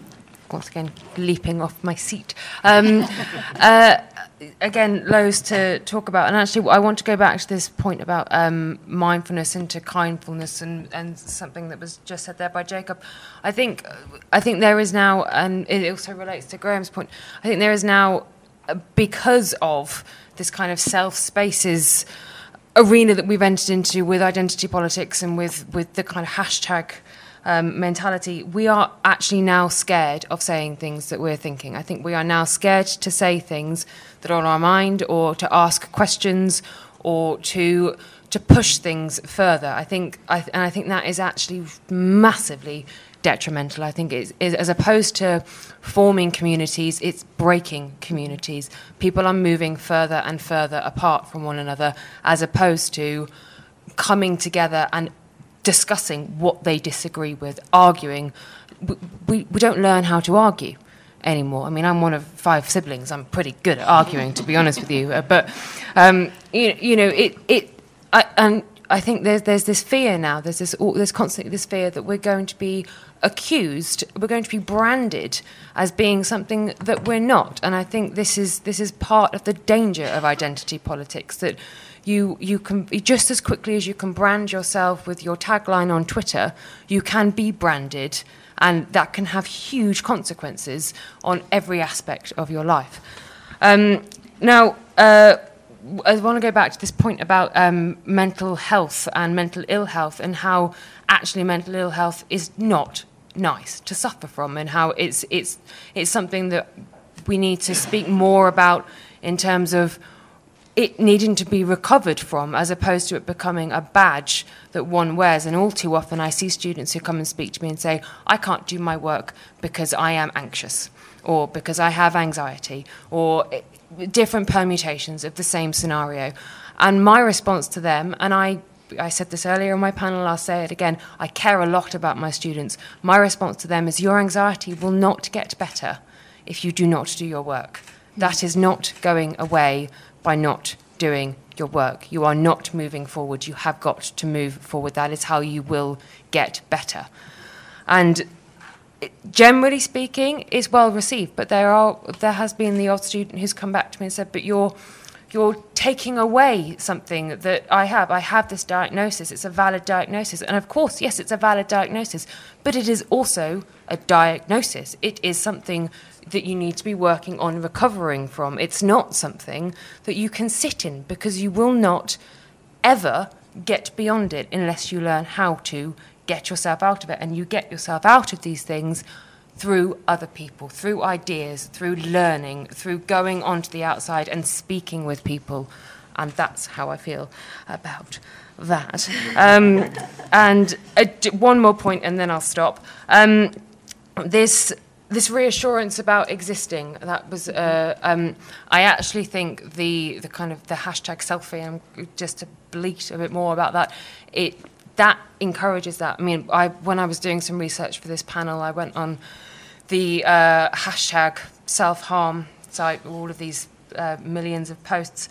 once again, leaping off my seat. Um, uh, again, loads to talk about. And actually, I want to go back to this point about um, mindfulness into kindfulness and, and something that was just said there by Jacob. I think, I think there is now, and it also relates to Graeme's point, I think there is now, uh, because of this kind of self spaces arena that we've entered into with identity politics and with, with the kind of hashtag um, mentality, we are actually now scared of saying things that we're thinking. I think we are now scared to say things that are on our mind or to ask questions or to to push things further. I think, I, and I think that is actually massively detrimental. I think it's, is, as opposed to forming communities, it's breaking communities. People are moving further and further apart from one another, as opposed to coming together and discussing what they disagree with, arguing. We, we, we don't learn how to argue anymore. I mean, I'm one of five siblings. I'm pretty good at arguing, to be honest with you. Uh, but um, you, you know, it it I, and I think there's there's this fear now. There's this there's constantly this fear that we're going to be accused, we're going to be branded as being something that we're not. And I think this is this is part of the danger of identity politics that you you can just as quickly as you can brand yourself with your tagline on Twitter, you can be branded and that can have huge consequences on every aspect of your life. Um, now, uh, I want to go back to this point about um, mental health and mental ill health and how actually mental ill health is not nice to suffer from and how it's it's it's something that we need to speak more about in terms of it needing to be recovered from as opposed to it becoming a badge that one wears and all too often I see students who come and speak to me and say I can't do my work because I am anxious or because I have anxiety or eh, different permutations of the same scenario and my response to them and I I said this earlier in my panel, I'll say it again. I care a lot about my students. My response to them is your anxiety will not get better if you do not do your work. That is not going away by not doing your work. You are not moving forward. You have got to move forward. That is how you will get better. And generally speaking, is well received. But there are there has been the odd student who's come back to me and said, "But you're you're taking away something that I have. I have this diagnosis. It's a valid diagnosis. And of course, yes, it's a valid diagnosis, but it is also a diagnosis. It is something that you need to be working on recovering from. It's not something that you can sit in because you will not ever get beyond it unless you learn how to get yourself out of it. And you get yourself out of these things through other people, through ideas, through learning, through going onto the outside and speaking with people. And that's how I feel about that. Um, and uh, one more point, and then I'll stop. Um, this this reassurance about existing that was uh, um, I actually think the the kind of the hashtag selfie and just to bleat a bit more about that it that encourages that I mean I when I was doing some research for this panel I went on the uh, hashtag self harm site, all of these uh, millions of posts.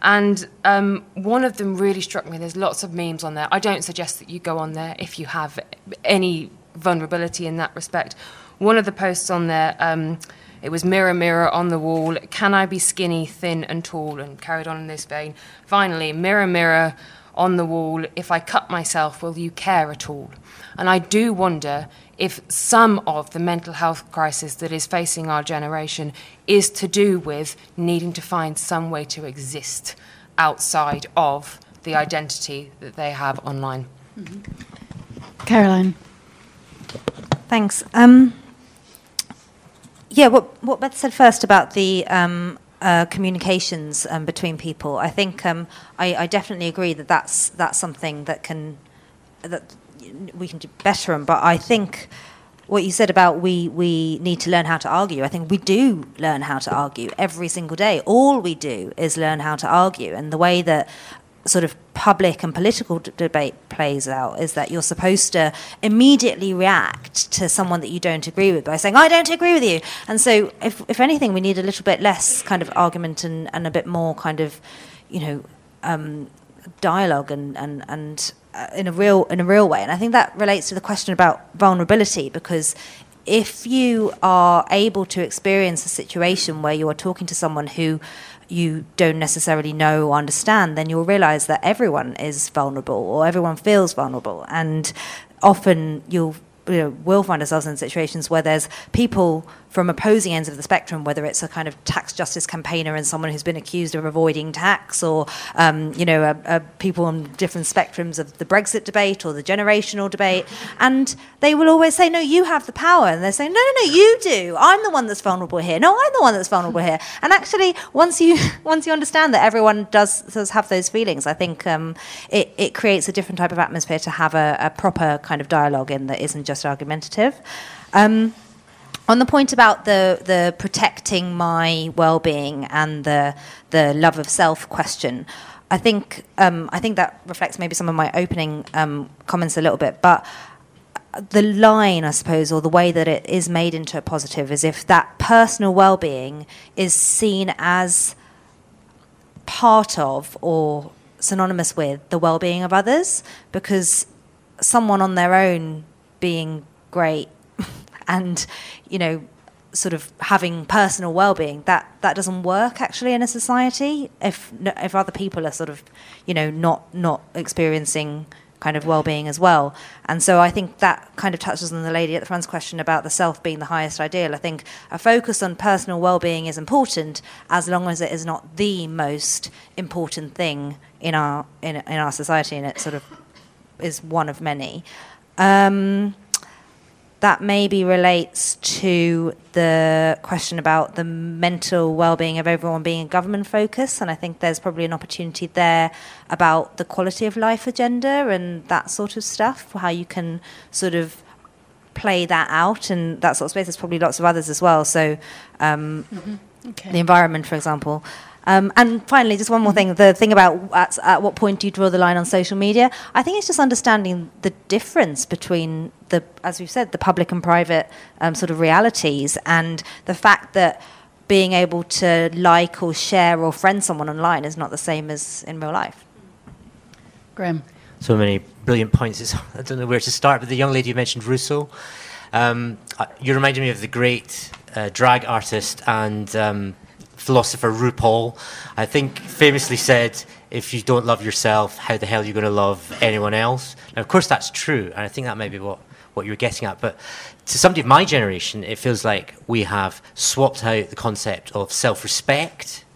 And um, one of them really struck me. There's lots of memes on there. I don't suggest that you go on there if you have any vulnerability in that respect. One of the posts on there, um, it was mirror, mirror on the wall. Can I be skinny, thin, and tall? And carried on in this vein. Finally, mirror, mirror on the wall. If I cut myself, will you care at all? And I do wonder if some of the mental health crisis that is facing our generation is to do with needing to find some way to exist outside of the identity that they have online. Mm-hmm. Caroline. Thanks. Um, yeah, what, what Beth said first about the um, uh, communications um, between people, I think um, I, I, definitely agree that that's that's something that can that we can do better on. But I think what you said about we we need to learn how to argue. I think we do learn how to argue every single day. All we do is learn how to argue, and the way that sort of public and political d- debate plays out is that you're supposed to immediately react to someone that you don't agree with by saying, I don't agree with you. And so, if, if anything, we need a little bit less kind of argument and, and a bit more kind of, you know, um, dialogue and, and, and uh, in a real in a real way. And I think that relates to the question about vulnerability because if you are able to experience a situation where you are talking to someone who you don't necessarily know or understand, then you'll realize that everyone is vulnerable or everyone feels vulnerable. And often you'll you know, will find ourselves in situations where there's people from opposing ends of the spectrum, whether it's a kind of tax justice campaigner and someone who's been accused of avoiding tax, or um, you know, a, a people on different spectrums of the Brexit debate or the generational debate, and they will always say, "No, you have the power," and they're saying, "No, no, no, you do. I'm the one that's vulnerable here. No, I'm the one that's vulnerable here." And actually, once you once you understand that everyone does does have those feelings, I think um, it it creates a different type of atmosphere to have a, a proper kind of dialogue in that isn't just argumentative. Um, on the point about the the protecting my well-being and the the love of self question, I think um, I think that reflects maybe some of my opening um, comments a little bit, but the line, I suppose, or the way that it is made into a positive is if that personal well-being is seen as part of or synonymous with the well-being of others, because someone on their own being great, and you know, sort of having personal well-being that that doesn't work actually in a society if if other people are sort of you know not not experiencing kind of well-being as well. And so i think that kind of touches on the lady at the front's question about the self being the highest ideal. I think a focus on personal well-being is important as long as it is not the most important thing in our in, in our society and it sort of is one of many. Um, that maybe relates to the question about the mental well-being of everyone being a government focus and i think there's probably an opportunity there about the quality of life agenda and that sort of stuff how you can sort of play that out and that sort of space there's probably lots of others as well so um, mm-hmm. okay. the environment for example um, and finally, just one more thing the thing about at, at, what point do you draw the line on social media? I think it's just understanding the difference between the, as we've said, the public and private um, sort of realities, and the fact that being able to like or share or friend someone online is not the same as in real life. Graeme. So many brilliant points. It's, I don't know where to start, but the young lady you mentioned, Rousseau, um, you reminded me of the great uh, drag artist and um, philosopher RuPaul, I think, famously said, if you don't love yourself, how the hell are you going to love anyone else? Now, of course, that's true, and I think that may be what, what you're getting at. But to somebody of my generation, it feels like we have swapped out the concept of self respect,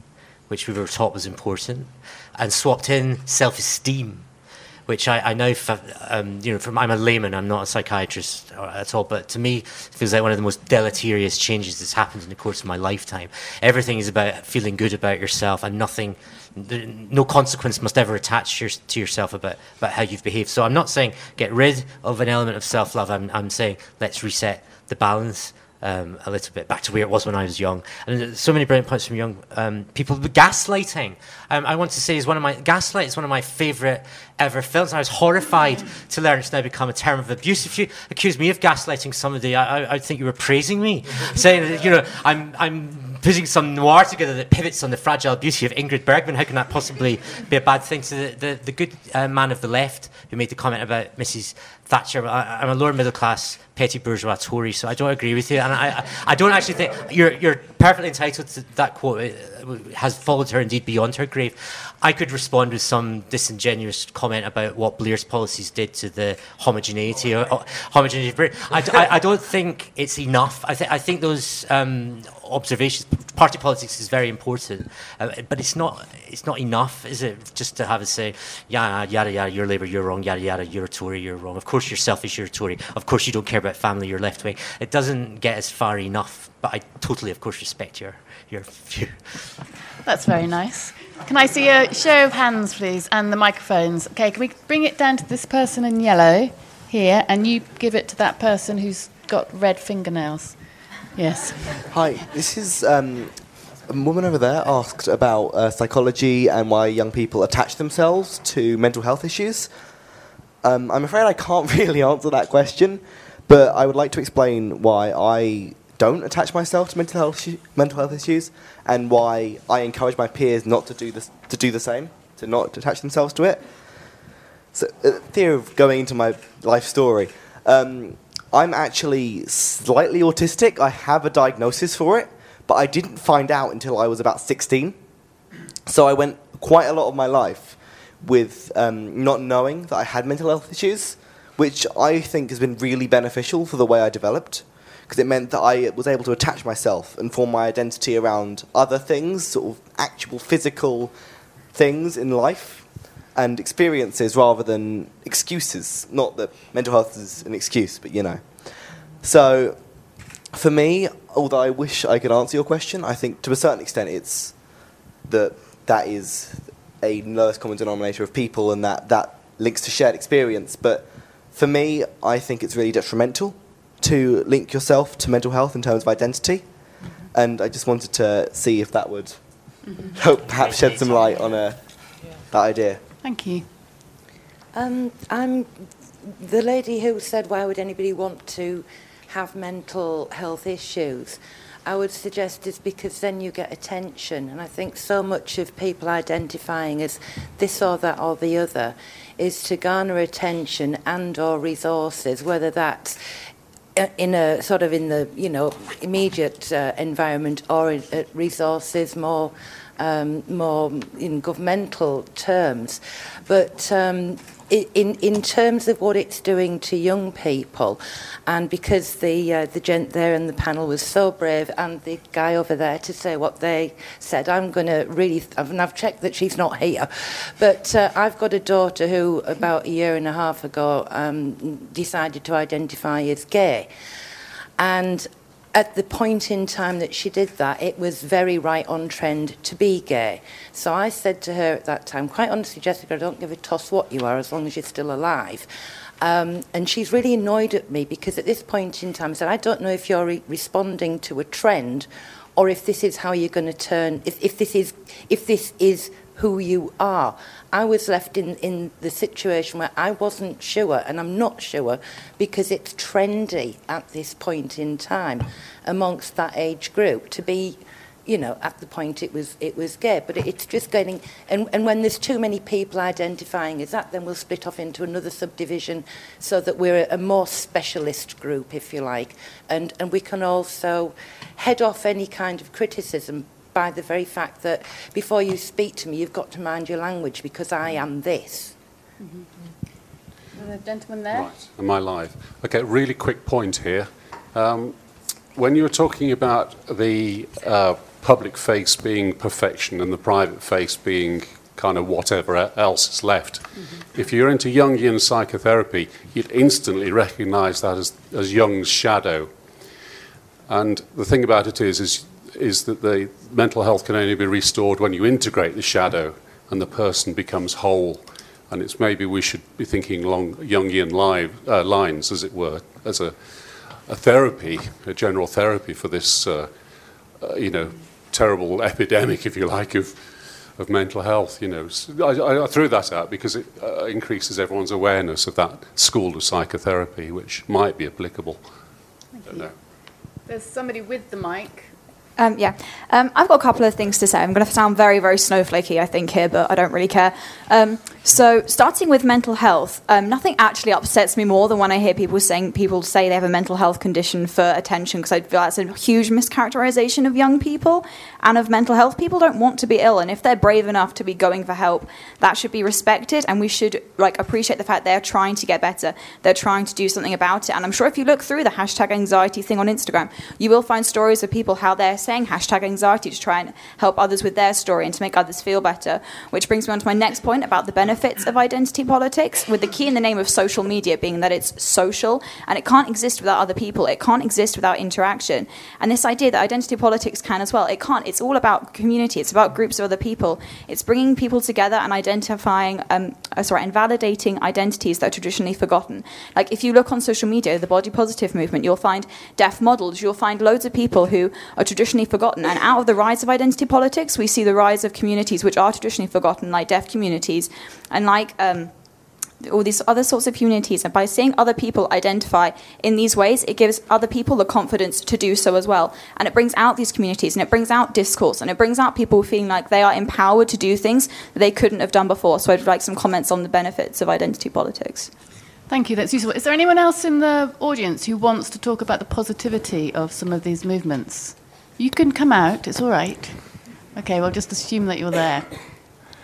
which we were taught was important, and swapped in self esteem which I, I know, for, um, you know, from, I'm a layman, I'm not a psychiatrist at all, but to me, it feels like one of the most deleterious changes that's happened in the course of my lifetime. Everything is about feeling good about yourself, and nothing, no consequence must ever attach your, to yourself about, about how you've behaved. So I'm not saying get rid of an element of self love, I'm, I'm saying let's reset the balance um, a little bit back to where it was when I was young. And so many brilliant points from young um, people. The gaslighting, um, I want to say, is one of my gaslight is one of my favourite ever films. I was horrified to learn it's now become a term of abuse. If you accuse me of gaslighting somebody, I, I, I'd think you were praising me, saying that you know I'm I'm putting some noir together that pivots on the fragile beauty of Ingrid Bergman. How can that possibly be a bad thing? So the, the, the good uh, man of the left who made the comment about Mrs. Thatcher, I, am a lower middle class petty bourgeois Tory, so I don't agree with you. And I, I don't actually think you're, you're perfectly entitled to that quote. It has followed her indeed beyond her grave. I could respond with some disingenuous comment about what Blair's policies did to the homogeneity or, or homogeneity of Britain. I, I, I, don't think it's enough. I, th- I think those um, observations, party politics is very important, uh, but it's not. It's not enough, is it? Just to have a say, yeah, yada yada, you're Labour, you're wrong, yada yada, you're a Tory, you're wrong. Of course, you're selfish, you're a Tory. Of course, you don't care about family, you're left wing. It doesn't get as far enough. But I totally, of course, respect your your view. That's very nice. Can I see a show of hands, please, and the microphones? Okay, can we bring it down to this person in yellow here, and you give it to that person who's got red fingernails? Yes. Hi, this is um, a woman over there asked about uh, psychology and why young people attach themselves to mental health issues. Um, I'm afraid I can't really answer that question, but I would like to explain why I don't attach myself to mental health, mental health issues and why I encourage my peers not to do, this, to do the same, to not attach themselves to it. So, uh, theory of going into my life story. Um, I'm actually slightly autistic. I have a diagnosis for it, but I didn't find out until I was about 16. So I went quite a lot of my life with um, not knowing that I had mental health issues, which I think has been really beneficial for the way I developed, because it meant that I was able to attach myself and form my identity around other things, sort of actual physical things in life and experiences rather than excuses. Not that mental health is an excuse, but you know. So, for me, although I wish I could answer your question, I think to a certain extent it's that that is a lowest common denominator of people and that that links to shared experience. But for me, I think it's really detrimental to link yourself to mental health in terms of identity. And I just wanted to see if that would mm-hmm. help perhaps shed some light on a, uh, that idea. Thank you. Um, I'm the lady who said, why would anybody want to have mental health issues? I would suggest is because then you get attention. And I think so much of people identifying as this or that or the other is to garner attention and or resources, whether that's uh, in a sort of in the you know immediate uh, environment or in, uh, resources more um, more in governmental terms, but um, in, in terms of what it's doing to young people, and because the uh, the gent there in the panel was so brave, and the guy over there to say what they said, I'm going to really, and I've checked that she's not here, but uh, I've got a daughter who about a year and a half ago um, decided to identify as gay, and at the point in time that she did that, it was very right on trend to be gay. So I said to her at that time, quite honestly, Jessica, I don't give a toss what you are as long as you're still alive. Um, and she's really annoyed at me because at this point in time, I said, I don't know if you're re- responding to a trend or if this is how you're going to turn, if, if, this is, if this is who you are. I was left in, in the situation where I wasn't sure, and I'm not sure, because it's trendy at this point in time amongst that age group to be you know, at the point it was it was gay. But it's just getting and, and when there's too many people identifying as that, then we'll split off into another subdivision so that we're a, a more specialist group, if you like. And and we can also head off any kind of criticism by the very fact that before you speak to me, you've got to mind your language because I am this. Mm-hmm. The gentleman there. Right, am I live? Okay, really quick point here. Um, when you were talking about the uh, public face being perfection and the private face being kind of whatever else is left, mm-hmm. if you're into Jungian psychotherapy, you'd instantly recognize that as, as Jung's shadow. And the thing about it is, is is that the mental health can only be restored when you integrate the shadow and the person becomes whole. And it's maybe we should be thinking along Jungian live, uh, lines, as it were, as a, a therapy, a general therapy for this, uh, uh, you know, terrible epidemic, if you like, of of mental health. You know, I, I threw that out because it uh, increases everyone's awareness of that school of psychotherapy, which might be applicable. There's somebody with the mic. Um, yeah, um, I've got a couple of things to say. I'm going to sound very, very snowflakey, I think, here, but I don't really care. Um, so, starting with mental health, um, nothing actually upsets me more than when I hear people saying people say they have a mental health condition for attention, because I feel that's a huge mischaracterization of young people and of mental health. People don't want to be ill, and if they're brave enough to be going for help, that should be respected, and we should like appreciate the fact they're trying to get better. They're trying to do something about it, and I'm sure if you look through the hashtag anxiety thing on Instagram, you will find stories of people how they're saying hashtag anxiety to try and help others with their story and to make others feel better. Which brings me on to my next point about the benefits of identity politics, with the key in the name of social media being that it's social and it can't exist without other people. It can't exist without interaction. And this idea that identity politics can as well, it can't. It's all about community. It's about groups of other people. It's bringing people together and identifying, um, uh, sorry, and validating identities that are traditionally forgotten. Like if you look on social media, the body positive movement, you'll find deaf models. You'll find loads of people who are traditionally forgotten. And out of the rise of identity politics, we see the rise of communities which are traditionally forgotten, like deaf communities, and like. Um, all these other sorts of communities, and by seeing other people identify in these ways, it gives other people the confidence to do so as well. And it brings out these communities, and it brings out discourse, and it brings out people feeling like they are empowered to do things that they couldn't have done before. So I'd like some comments on the benefits of identity politics. Thank you, that's useful. Is there anyone else in the audience who wants to talk about the positivity of some of these movements? You can come out, it's all right. Okay, we'll just assume that you're there.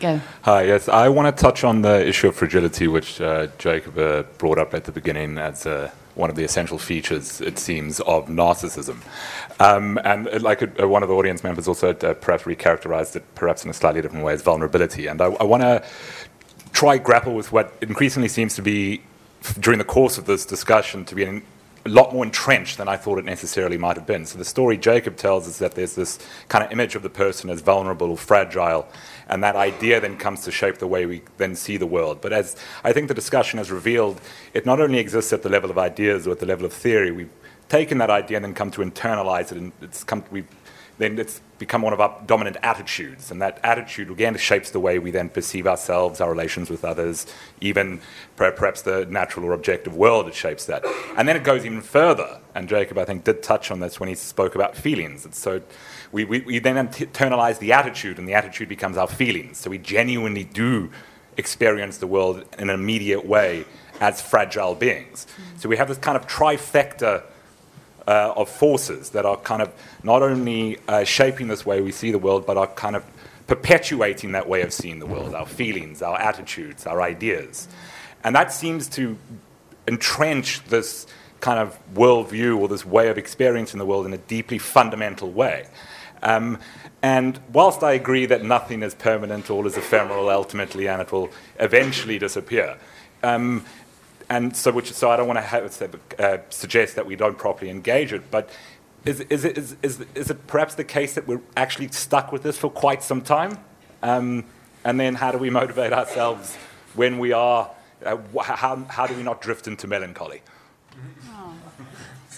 Go. Hi, yes, I want to touch on the issue of fragility, which uh, Jacob uh, brought up at the beginning as uh, one of the essential features, it seems, of narcissism. Um, and uh, like uh, one of the audience members also uh, perhaps recharacterized it perhaps in a slightly different way as vulnerability. And I, I want to try grapple with what increasingly seems to be, during the course of this discussion, to be an a lot more entrenched than I thought it necessarily might have been. So the story Jacob tells is that there's this kind of image of the person as vulnerable or fragile, and that idea then comes to shape the way we then see the world. But as I think the discussion has revealed, it not only exists at the level of ideas or at the level of theory, we've taken that idea and then come to internalize it, and it's come we've then it's become one of our dominant attitudes. And that attitude, again, shapes the way we then perceive ourselves, our relations with others, even perhaps the natural or objective world, it shapes that. And then it goes even further. And Jacob, I think, did touch on this when he spoke about feelings. And so we, we, we then internalize the attitude, and the attitude becomes our feelings. So we genuinely do experience the world in an immediate way as fragile beings. Mm. So we have this kind of trifecta uh, of forces that are kind of not only uh, shaping this way we see the world, but are kind of perpetuating that way of seeing the world, our feelings, our attitudes, our ideas. And that seems to entrench this kind of worldview or this way of experiencing the world in a deeply fundamental way. Um, and whilst I agree that nothing is permanent, all is ephemeral ultimately, and it will eventually disappear, um, and so, which, so I don't want to have, uh, suggest that we don't properly engage it, but is, is, is, is it perhaps the case that we're actually stuck with this for quite some time? Um, and then how do we motivate ourselves when we are, uh, how, how do we not drift into melancholy?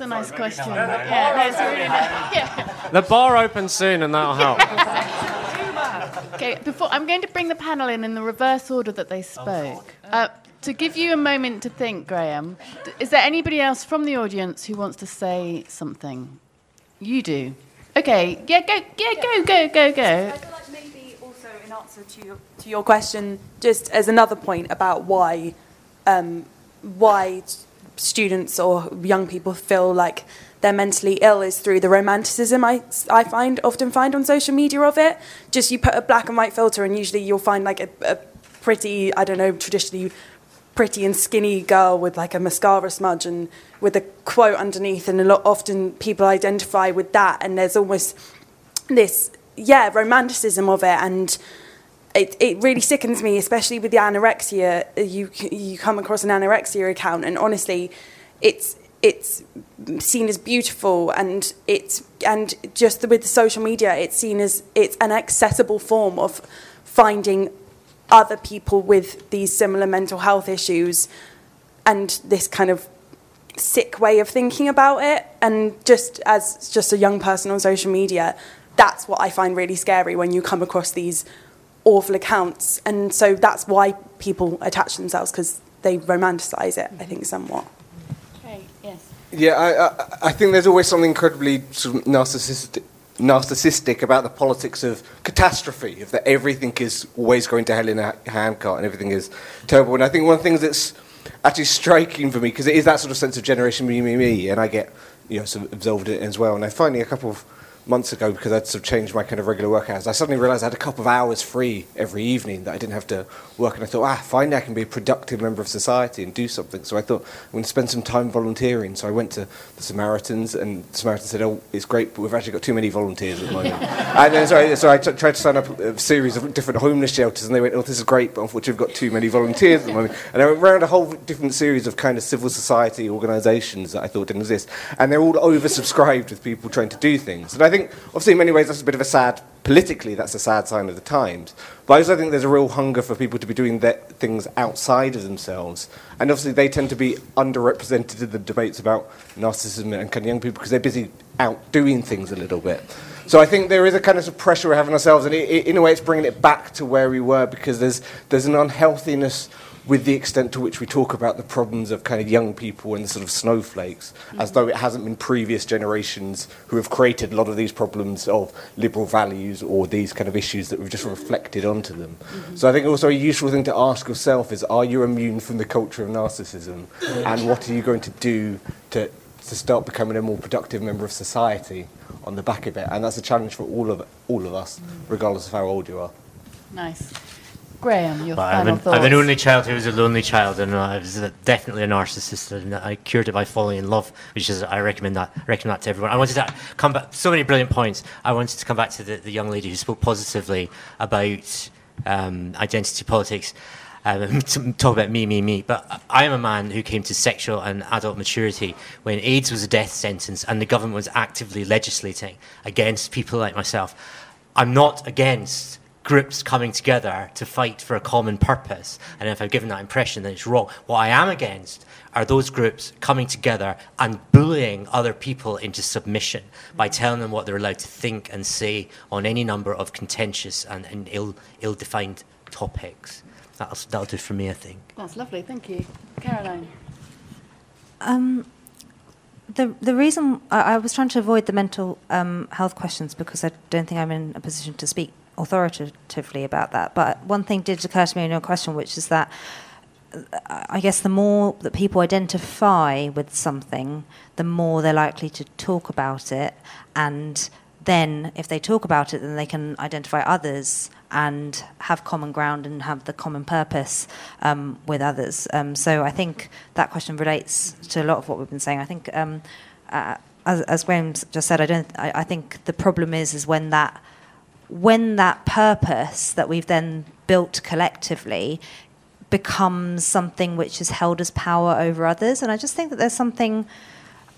It's a nice question. Yeah, no, it's really nice. Yeah. The bar opens soon, and that'll help. Okay, before I'm going to bring the panel in in the reverse order that they spoke. Uh, to give you a moment to think, Graeme, is there anybody else from the audience who wants to say something? You do. Okay, yeah, go, yeah, go, go, go, go. I feel like maybe also in answer to your, to your question, just as another point about why, um, why students or young people feel like they're mentally ill is through the romanticism I, I find often find on social media of it. Just you put a black and white filter and usually you'll find like a, a pretty, I don't know, traditionally pretty and skinny girl with like a mascara smudge and with a quote underneath and a lot often people identify with that and there's almost this yeah romanticism of it and it, it really sickens me especially with the anorexia uh, you you come across an anorexia account and honestly it's it's seen as beautiful and it's and just with the social media it's seen as it's an accessible form of finding other people with these similar mental health issues and this kind of sick way of thinking about it. And just as just a young person on social media that's what i find really scary when you come across these awful accounts and so that's why people attach themselves because they romanticize it i think somewhat Okay, yes. Yeah, I, I, I think there's always something incredibly sort of narcissistic, narcissistic about the politics of catastrophe, of that everything is always going to hell in a handcart and everything is terrible. And I think one of the things that's actually striking for me, because it is that sort of sense of generation me, me, me, and I get you know sort of absorbed in it as well. And I finally a couple of months ago, because I'd sort of changed my kind of regular work hours, I suddenly realised I had a couple of hours free every evening that I didn't have to work. And I thought, ah, finally I can be a productive member of society and do something. So I thought I'm going to spend some time volunteering. So I went to the Samaritans, and the Samaritans said, oh, it's great, but we've actually got too many volunteers at the moment. and then so I, so I t- tried to sign up a series of different homeless shelters, and they went, oh, this is great, but unfortunately we've got too many volunteers at the moment. And I went around a whole different series of kind of civil society organisations that I thought didn't exist. And they're all oversubscribed with people trying to do things. And I think, obviously, in many ways, that's a bit of a sad, politically, that's a sad sign of the times. But I also think there's a real hunger for people to be doing their things outside of themselves. And obviously, they tend to be underrepresented in the debates about narcissism and kind of young people because they're busy out doing things a little bit. So I think there is a kind of pressure we're having ourselves, and it, it, in a way, it's bringing it back to where we were because there's there's an unhealthiness with the extent to which we talk about the problems of kind of young people and the sort of snowflakes, as mm. though it hasn't been previous generations who have created a lot of these problems of liberal values or these kind of issues that we've just reflected onto them. Mm-hmm. So I think also a useful thing to ask yourself is, are you immune from the culture of narcissism? And what are you going to do to, to start becoming a more productive member of society on the back of it? And that's a challenge for all of, all of us, mm. regardless of how old you are. Nice. Graeme, your I'm, final an, thoughts. I'm an only child who was a lonely child, and I was uh, definitely a narcissist. And I cured it by falling in love, which is I recommend that. I recommend that to everyone. I wanted to come back. So many brilliant points. I wanted to come back to the, the young lady who spoke positively about um, identity politics. Um, to talk about me, me, me. But I am a man who came to sexual and adult maturity when AIDS was a death sentence and the government was actively legislating against people like myself. I'm not against groups coming together to fight for a common purpose. And if I've given that impression, then it's wrong. What I am against are those groups coming together and bullying other people into submission by telling them what they're allowed to think and say on any number of contentious and, and ill, ill-defined topics. That'll, that'll do for me, I think. That's lovely, thank you. Caroline. Um, the the reason I, I was trying to avoid the mental um, health questions because I don't think I'm in a position to speak authoritatively about that. But one thing did occur to me in your question, which is that I guess the more that people identify with something, the more they're likely to talk about it. And then, if they talk about it, then they can identify others and have common ground and have the common purpose um, with others. Um, so I think that question relates to a lot of what we've been saying. I think, um, uh, as, as Graeme just said, I don't. I, I think the problem is is when that when that purpose that we've then built collectively becomes something which is held as power over others. And I just think that there's something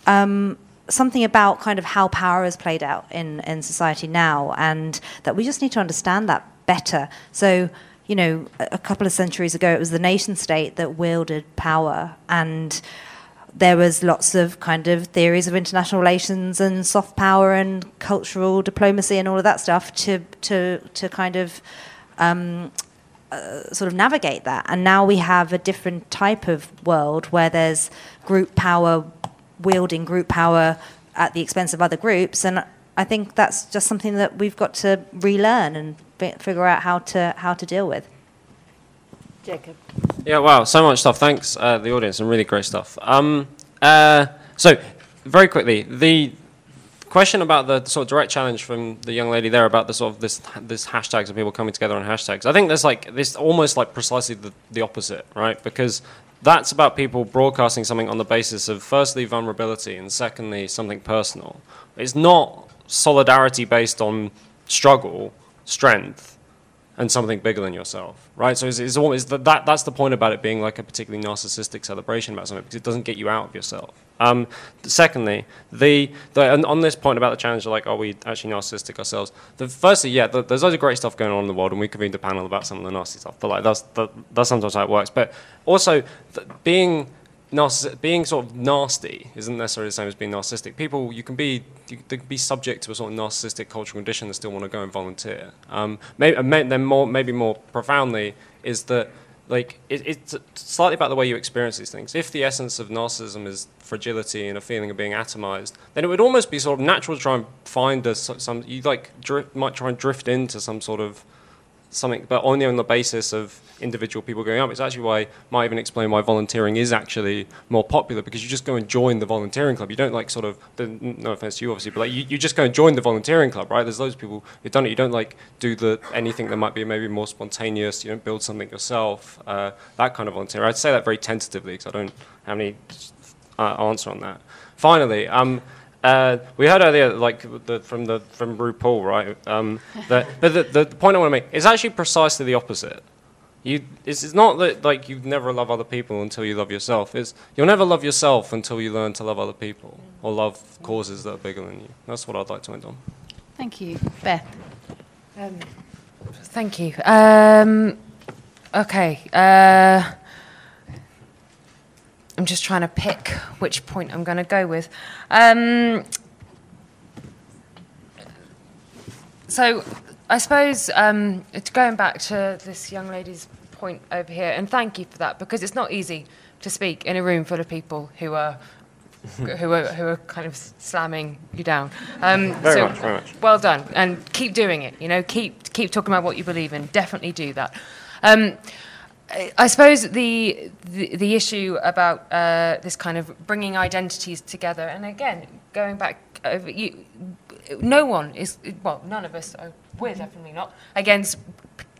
um, something about kind of how power is played out in, in society now, and that we just need to understand that better. So, you know, a couple of centuries ago, it was the nation state that wielded power, and there was lots of kind of theories of international relations and soft power and cultural diplomacy and all of that stuff to to to kind of um, uh, sort of navigate that. And now we have a different type of world where there's group power wielding group power at the expense of other groups. And I think that's just something that we've got to relearn and figure out how to how to deal with. Jacob. Yeah, wow, so much stuff. Thanks, uh, the audience, and really great stuff. Um, uh, so, very quickly, the question about the sort of direct challenge from the young lady there about the sort of this this hashtags and people coming together on hashtags. I think there's like this almost like precisely the, the opposite, right? Because that's about people broadcasting something on the basis of firstly vulnerability and secondly something personal. It's not solidarity based on struggle, strength, and something bigger than yourself, right? So it's, it's always that, that that's the point about it being like a particularly narcissistic celebration about something because it doesn't get you out of yourself. Um, secondly, the, the on this point about the challenge, of like, are we actually narcissistic ourselves? The firstly, yeah, the, there's loads of great stuff going on in the world, and we convened a panel about some of the nasty stuff. But like, that's that, that's sometimes how it works. But also, being narciss- being sort of nasty isn't necessarily the same as being narcissistic. People, you can be you can be subject to a sort of narcissistic cultural condition and still want to go and volunteer. Um, maybe, then more, maybe more profoundly is that like it, it's slightly about the way you experience these things. If the essence of narcissism is fragility and a feeling of being atomized, then it would almost be sort of natural to try and find a, some you like might try and drift into some sort of something, but only on the basis of individual people going up. It's actually why might even explain why volunteering is actually more popular because you just go and join the volunteering club. You don't like sort of no offense to you obviously, but like you, you just go and join the volunteering club, right? There's loads of people who've done it. You don't like do the anything that might be maybe more spontaneous. You don't build something yourself. Uh, that kind of volunteer. I'd say that very tentatively because I don't have any uh, answer on that. Finally. Um, uh, we heard earlier, like the, from the from RuPaul, right? Um, the, but the, the, point I want to make is actually precisely the opposite. You, it's, it's not that like you never love other people until you love yourself. It's you'll never love yourself until you learn to love other people or love causes that are bigger than you. That's what I'd like to end on. Thank you, Beth. Um, thank you. Um, okay. Uh, I'm just trying to pick which point I'm going to go with. Um, so, I suppose um, going back to this young lady's point over here, and thank you for that because it's not easy to speak in a room full of people who are who are who are kind of slamming you down. Um, very so much, very much. Well done, and keep doing it. You know, keep keep talking about what you believe in. Definitely do that. Um, I suppose the, the, the issue about uh, this kind of bringing identities together, and again, going back, uh, you, no one is well, none of us. Are, we're definitely not against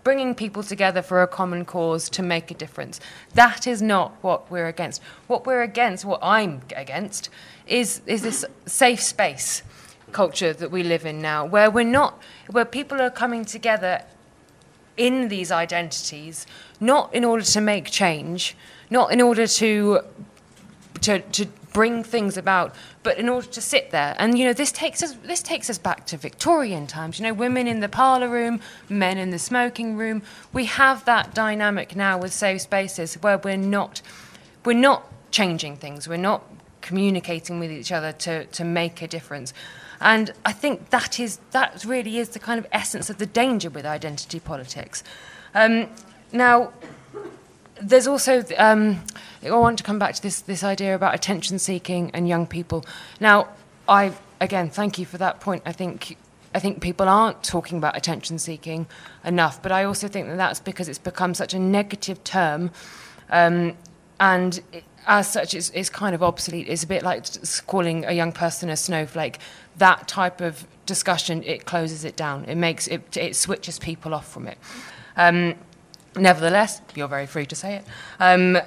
bringing people together for a common cause to make a difference. That is not what we're against. What we're against, what I'm against, is is this safe space culture that we live in now, where we're not, where people are coming together in these identities, not in order to make change, not in order to to, to bring things about, but in order to sit there. And you know, this takes us this takes us back to Victorian times. You know, women in the parlour room, men in the smoking room. We have that dynamic now with safe spaces where we're not we're not changing things. We're not communicating with each other to, to make a difference. And I think that is that really is the kind of essence of the danger with identity politics. Um, now, there's also um, I want to come back to this this idea about attention seeking and young people. Now, I again thank you for that point. I think I think people aren't talking about attention seeking enough, but I also think that that's because it's become such a negative term Um, and as such, it's, it's kind of obsolete. It's a bit like calling a young person a snowflake. That type of discussion, it closes it down. It makes it, it switches people off from it. Um, nevertheless, you're very free to say it. Um,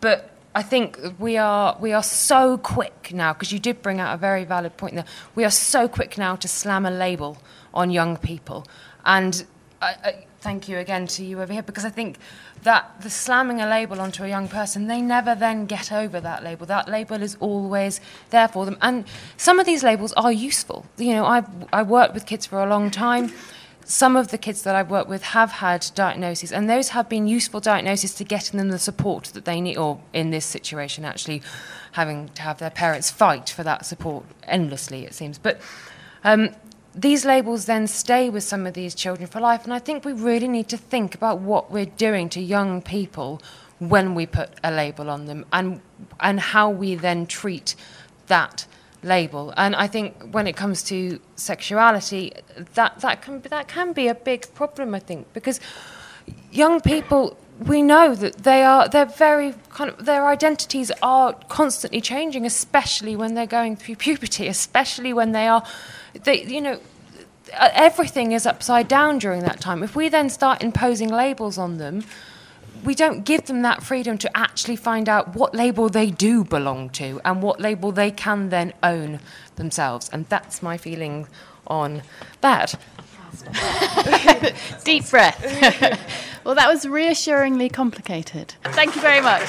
but I think we are we are so quick now because you did bring out a very valid point there. We are so quick now to slam a label on young people, and I, I, thank you again to you over here because I think that the slamming a label onto a young person, they never then get over that label. That label is always there for them, and some of these labels are useful. You know, I've I worked with kids for a long time some of the kids that I've worked with have had diagnoses, and those have been useful diagnoses to getting them the support that they need, or in this situation, actually having to have their parents fight for that support endlessly, it seems. But um, these labels then stay with some of these children for life, and I think we really need to think about what we're doing to young people when we put a label on them, and and how we then treat that label. And I think when it comes to sexuality, that, that, can, that can be a big problem, I think, because young people, we know that they are, they're very kind of, their identities are constantly changing, especially when they're going through puberty, especially when they are, they, you know, everything is upside down during that time. If we then start imposing labels on them, we don't give them that freedom to actually find out what label they do belong to and what label they can then own themselves. And that's my feeling on that. Deep breath. well, that was reassuringly complicated. Thank you very much.